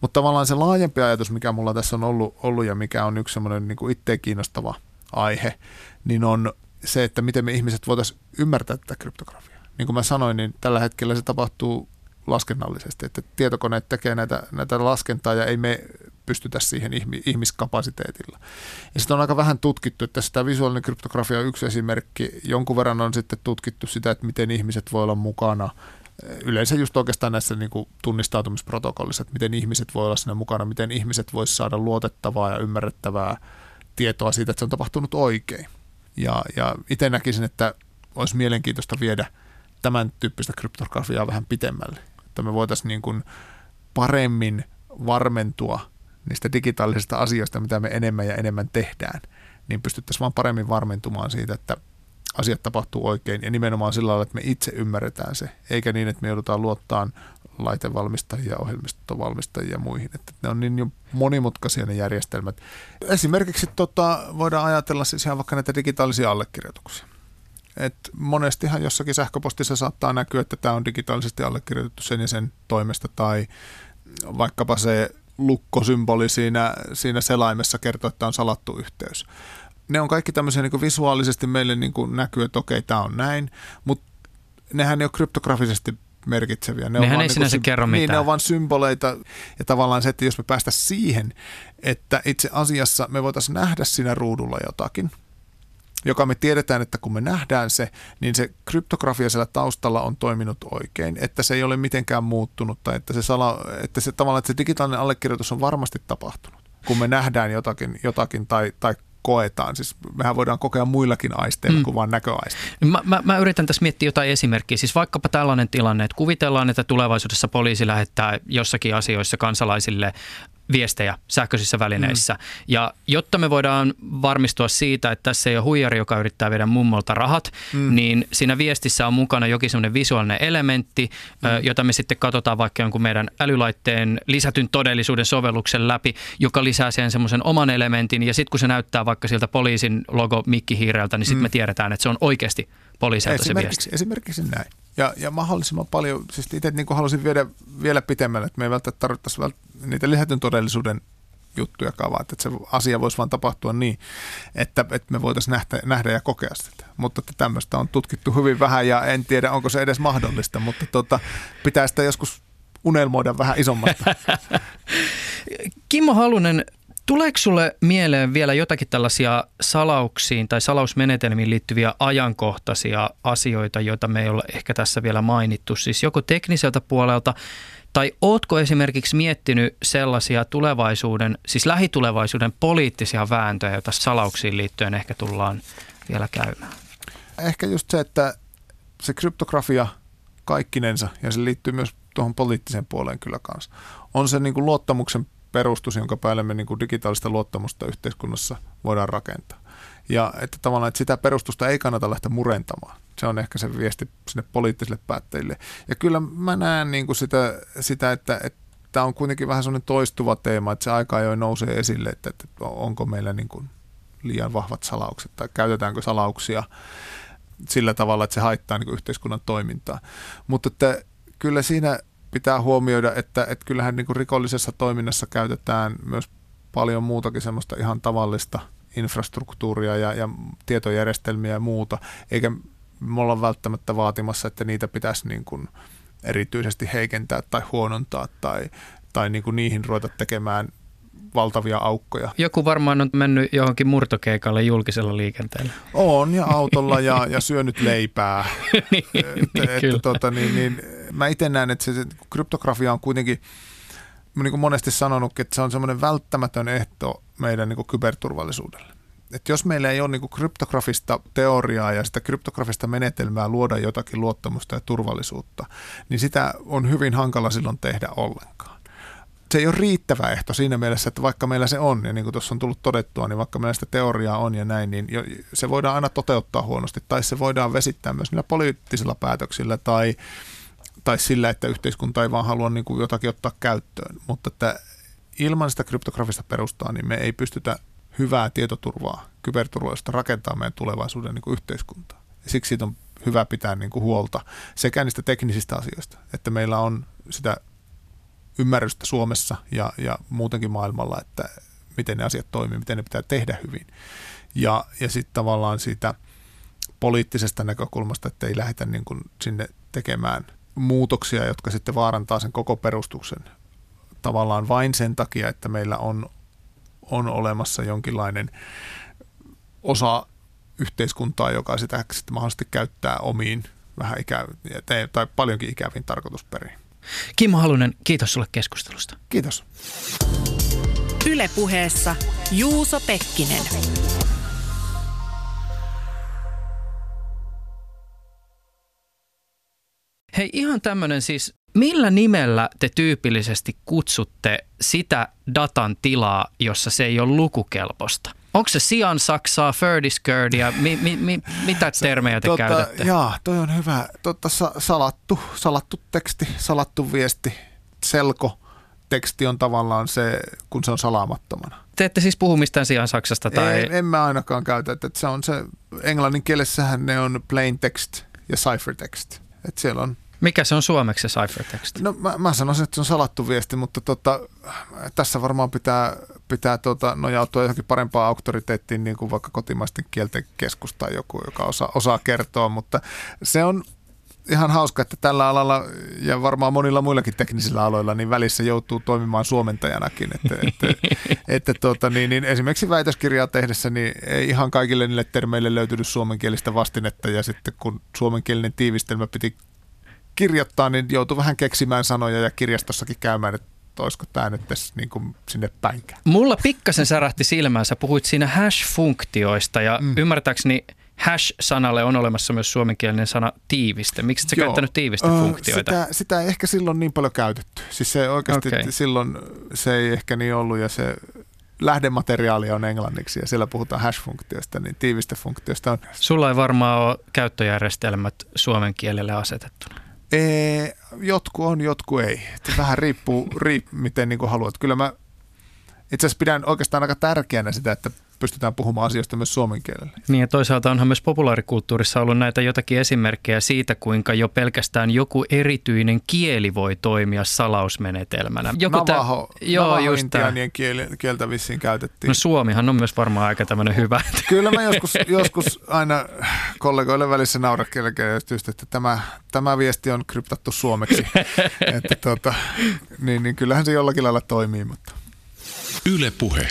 Mutta tavallaan se laajempi ajatus, mikä mulla tässä on ollut, ollut ja mikä on yksi semmoinen niin itseä kiinnostava aihe, niin on se, että miten me ihmiset voitaisiin ymmärtää tätä kryptografiaa. Niin kuin mä sanoin, niin tällä hetkellä se tapahtuu laskennallisesti, että tietokoneet tekee näitä, näitä laskentaa ja ei me pystytä siihen ihmiskapasiteetilla. Ja sitä on aika vähän tutkittu, että sitä visuaalinen kryptografia on yksi esimerkki. Jonkun verran on sitten tutkittu sitä, että miten ihmiset voi olla mukana yleensä just oikeastaan näissä niin kuin tunnistautumisprotokollissa, että miten ihmiset voi olla siinä mukana, miten ihmiset voisi saada luotettavaa ja ymmärrettävää tietoa siitä, että se on tapahtunut oikein. Ja, ja itse näkisin, että olisi mielenkiintoista viedä tämän tyyppistä kryptografiaa vähän pitemmälle että me voitaisiin niin kuin paremmin varmentua niistä digitaalisista asioista, mitä me enemmän ja enemmän tehdään, niin pystyttäisiin vaan paremmin varmentumaan siitä, että asiat tapahtuu oikein ja nimenomaan sillä lailla, että me itse ymmärretään se, eikä niin, että me joudutaan luottaan laitevalmistajia, ohjelmistovalmistajia ja muihin. Että ne on niin jo monimutkaisia ne järjestelmät. Esimerkiksi tota, voidaan ajatella siis ihan vaikka näitä digitaalisia allekirjoituksia. Et monestihan jossakin sähköpostissa saattaa näkyä, että tämä on digitaalisesti allekirjoitettu sen ja sen toimesta tai vaikkapa se lukkosymboli siinä, siinä selaimessa kertoo, että on salattu yhteys. Ne on kaikki tämmöisiä niin visuaalisesti meille niin kuin näkyy, että okei, tämä on näin, mutta nehän ei ole kryptografisesti merkitseviä. Ne Nehän on ei sinänsä niin kerro mitään. Niin, ne on vain symboleita ja tavallaan se, että jos me päästä siihen, että itse asiassa me voitaisiin nähdä siinä ruudulla jotakin – joka me tiedetään, että kun me nähdään se, niin se kryptografia siellä taustalla on toiminut oikein, että se ei ole mitenkään muuttunut tai että se, sala, että se tavallaan että se digitaalinen allekirjoitus on varmasti tapahtunut, kun me nähdään jotakin, jotakin tai, tai koetaan. Siis mehän voidaan kokea muillakin aisteilla mm. kuin vain näköaisteilla. Mä, mä, mä yritän tässä miettiä jotain esimerkkiä. Siis vaikkapa tällainen tilanne, että kuvitellaan, että tulevaisuudessa poliisi lähettää jossakin asioissa kansalaisille viestejä sähköisissä välineissä. Mm. Ja jotta me voidaan varmistua siitä, että tässä ei ole huijari, joka yrittää viedä mummolta rahat, mm. niin siinä viestissä on mukana jokin sellainen visuaalinen elementti, mm. jota me sitten katsotaan vaikka jonkun meidän älylaitteen lisätyn todellisuuden sovelluksen läpi, joka lisää siihen semmoisen oman elementin. Ja sitten kun se näyttää vaikka sieltä poliisin logo mikkihiireltä, niin sitten mm. me tiedetään, että se on oikeasti poliisilta se viesti. Esimerkiksi näin. Ja, ja mahdollisimman paljon, siis itse niin halusin viedä vielä pitemmälle, että me ei välttämättä tarvittaisi niitä lisätyn todellisuuden juttuja vaan, että se asia voisi vaan tapahtua niin, että, että me voitaisiin nähdä, nähdä ja kokea sitä. Mutta että tämmöistä on tutkittu hyvin vähän ja en tiedä, onko se edes mahdollista, mutta tota, pitää sitä joskus unelmoida vähän isommasta. [laughs] Kimmo Halunen, Tuleeko sulle mieleen vielä jotakin tällaisia salauksiin tai salausmenetelmiin liittyviä ajankohtaisia asioita, joita me ei ole ehkä tässä vielä mainittu, siis joko tekniseltä puolelta tai ootko esimerkiksi miettinyt sellaisia tulevaisuuden, siis lähitulevaisuuden poliittisia vääntöjä, joita salauksiin liittyen ehkä tullaan vielä käymään? Ehkä just se, että se kryptografia kaikkinensa, ja se liittyy myös tuohon poliittiseen puoleen kyllä kanssa, on se niin kuin luottamuksen perustus, jonka päälle me niin kuin digitaalista luottamusta yhteiskunnassa voidaan rakentaa. Ja että tavallaan että sitä perustusta ei kannata lähteä murentamaan. Se on ehkä se viesti sinne poliittisille päättäjille. Ja kyllä mä näen niin kuin sitä, sitä, että, tämä on kuitenkin vähän sellainen toistuva teema, että se aika ajoin nousee esille, että, että onko meillä niin kuin liian vahvat salaukset tai käytetäänkö salauksia sillä tavalla, että se haittaa niin yhteiskunnan toimintaa. Mutta että kyllä siinä pitää huomioida, että, että kyllähän niin kuin rikollisessa toiminnassa käytetään myös paljon muutakin semmoista ihan tavallista infrastruktuuria ja, ja tietojärjestelmiä ja muuta, eikä me olla välttämättä vaatimassa, että niitä pitäisi niin kuin erityisesti heikentää tai huonontaa tai, tai niin kuin niihin ruveta tekemään valtavia aukkoja. Joku varmaan on mennyt johonkin murtokeikalle julkisella liikenteellä. On, ja autolla ja, ja syönyt leipää. [laughs] niin, että, että, tota, niin, niin, mä itse näen, että se, se kryptografia on kuitenkin, niin kuin monesti sanonut, että se on semmoinen välttämätön ehto meidän niin kuin kyberturvallisuudelle. Et jos meillä ei ole niin kuin kryptografista teoriaa ja sitä kryptografista menetelmää luoda jotakin luottamusta ja turvallisuutta, niin sitä on hyvin hankala silloin tehdä ollenkaan se ei ole riittävä ehto siinä mielessä, että vaikka meillä se on, ja niin kuin tuossa on tullut todettua, niin vaikka meillä sitä teoriaa on ja näin, niin se voidaan aina toteuttaa huonosti, tai se voidaan vesittää myös niillä poliittisilla päätöksillä, tai, tai sillä, että yhteiskunta ei vaan halua niin kuin jotakin ottaa käyttöön. Mutta että ilman sitä kryptografista perustaa, niin me ei pystytä hyvää tietoturvaa, kyberturvallisuutta rakentaa meidän tulevaisuuden niin kuin yhteiskuntaa. Ja siksi siitä on hyvä pitää niin kuin huolta sekä niistä teknisistä asioista, että meillä on sitä ymmärrystä Suomessa ja, ja muutenkin maailmalla, että miten ne asiat toimii, miten ne pitää tehdä hyvin. Ja, ja sitten tavallaan siitä poliittisesta näkökulmasta, että ei lähdetä niin kuin sinne tekemään muutoksia, jotka sitten vaarantaa sen koko perustuksen tavallaan vain sen takia, että meillä on, on olemassa jonkinlainen osa yhteiskuntaa, joka sitä sitten mahdollisesti käyttää omiin vähän ikäviin tai paljonkin ikäviin tarkoitusperiin. Kimmo Halunen, kiitos sulle keskustelusta. Kiitos. Ylepuheessa Juuso Pekkinen. Hei, ihan tämmöinen siis, millä nimellä te tyypillisesti kutsutte sitä datan tilaa, jossa se ei ole lukukelpoista? Onko se sian saksaa, ja mi, mi, mi, mitä termejä te tota, käytätte? Jaa, toi on hyvä. Totta, salattu, salattu teksti, salattu viesti, selko teksti on tavallaan se, kun se on salaamattomana. Te ette siis puhu mistään sian saksasta? Tai... Ei, en mä ainakaan käytä. Että se on se, englannin kielessähän ne on plain text ja ciphertext. Että siellä on mikä se on suomeksi se ciphertext? No mä, mä sanoisin, että se on salattu viesti, mutta tota, tässä varmaan pitää, pitää tota, nojautua johonkin parempaan auktoriteettiin, niin kuin vaikka kotimaisten kielten keskus tai joku, joka osaa, osaa kertoa, mutta se on ihan hauska, että tällä alalla ja varmaan monilla muillakin teknisillä aloilla niin välissä joutuu toimimaan suomentajanakin. Että, että, [laughs] että tuota, niin, niin esimerkiksi väitöskirjaa tehdessä niin ei ihan kaikille niille termeille löytynyt suomenkielistä vastinetta ja sitten kun suomenkielinen tiivistelmä piti kirjoittaa, niin joutuu vähän keksimään sanoja ja kirjastossakin käymään, että olisiko tämä nyt tässä niin kuin sinne päinkään. Mulla pikkasen särähti silmään, sä puhuit siinä hash-funktioista ja mm. ymmärtääkseni hash-sanalle on olemassa myös suomenkielinen sana tiiviste. Miksi et sä Joo. käyttänyt tiivistefunktioita? Sitä, sitä ei ehkä silloin niin paljon käytetty. Siis se oikeasti okay. silloin se ei ehkä niin ollut ja se lähdemateriaali on englanniksi ja siellä puhutaan hash-funktioista, niin tiivistefunktioista on. Sulla ei varmaan ole käyttöjärjestelmät suomen kielelle asetettuna. Ee, jotku on, jotku ei. Että vähän riippuu, riip, miten niin kuin haluat. Kyllä mä itse asiassa pidän oikeastaan aika tärkeänä sitä, että pystytään puhumaan asioista myös suomen kielellä. Niin ja toisaalta onhan myös populaarikulttuurissa ollut näitä jotakin esimerkkejä siitä, kuinka jo pelkästään joku erityinen kieli voi toimia salausmenetelmänä. Joku Navaho, tä, joo, Navaho just kieli, kieltä vissiin käytettiin. No Suomihan on myös varmaan aika tämmöinen hyvä. Kyllä mä joskus, joskus aina kollegoille välissä naurakkelen että tämä, tämä viesti on kryptattu suomeksi. [laughs] että tuota, niin, niin kyllähän se jollakin lailla toimii. Mutta. Yle Puhe.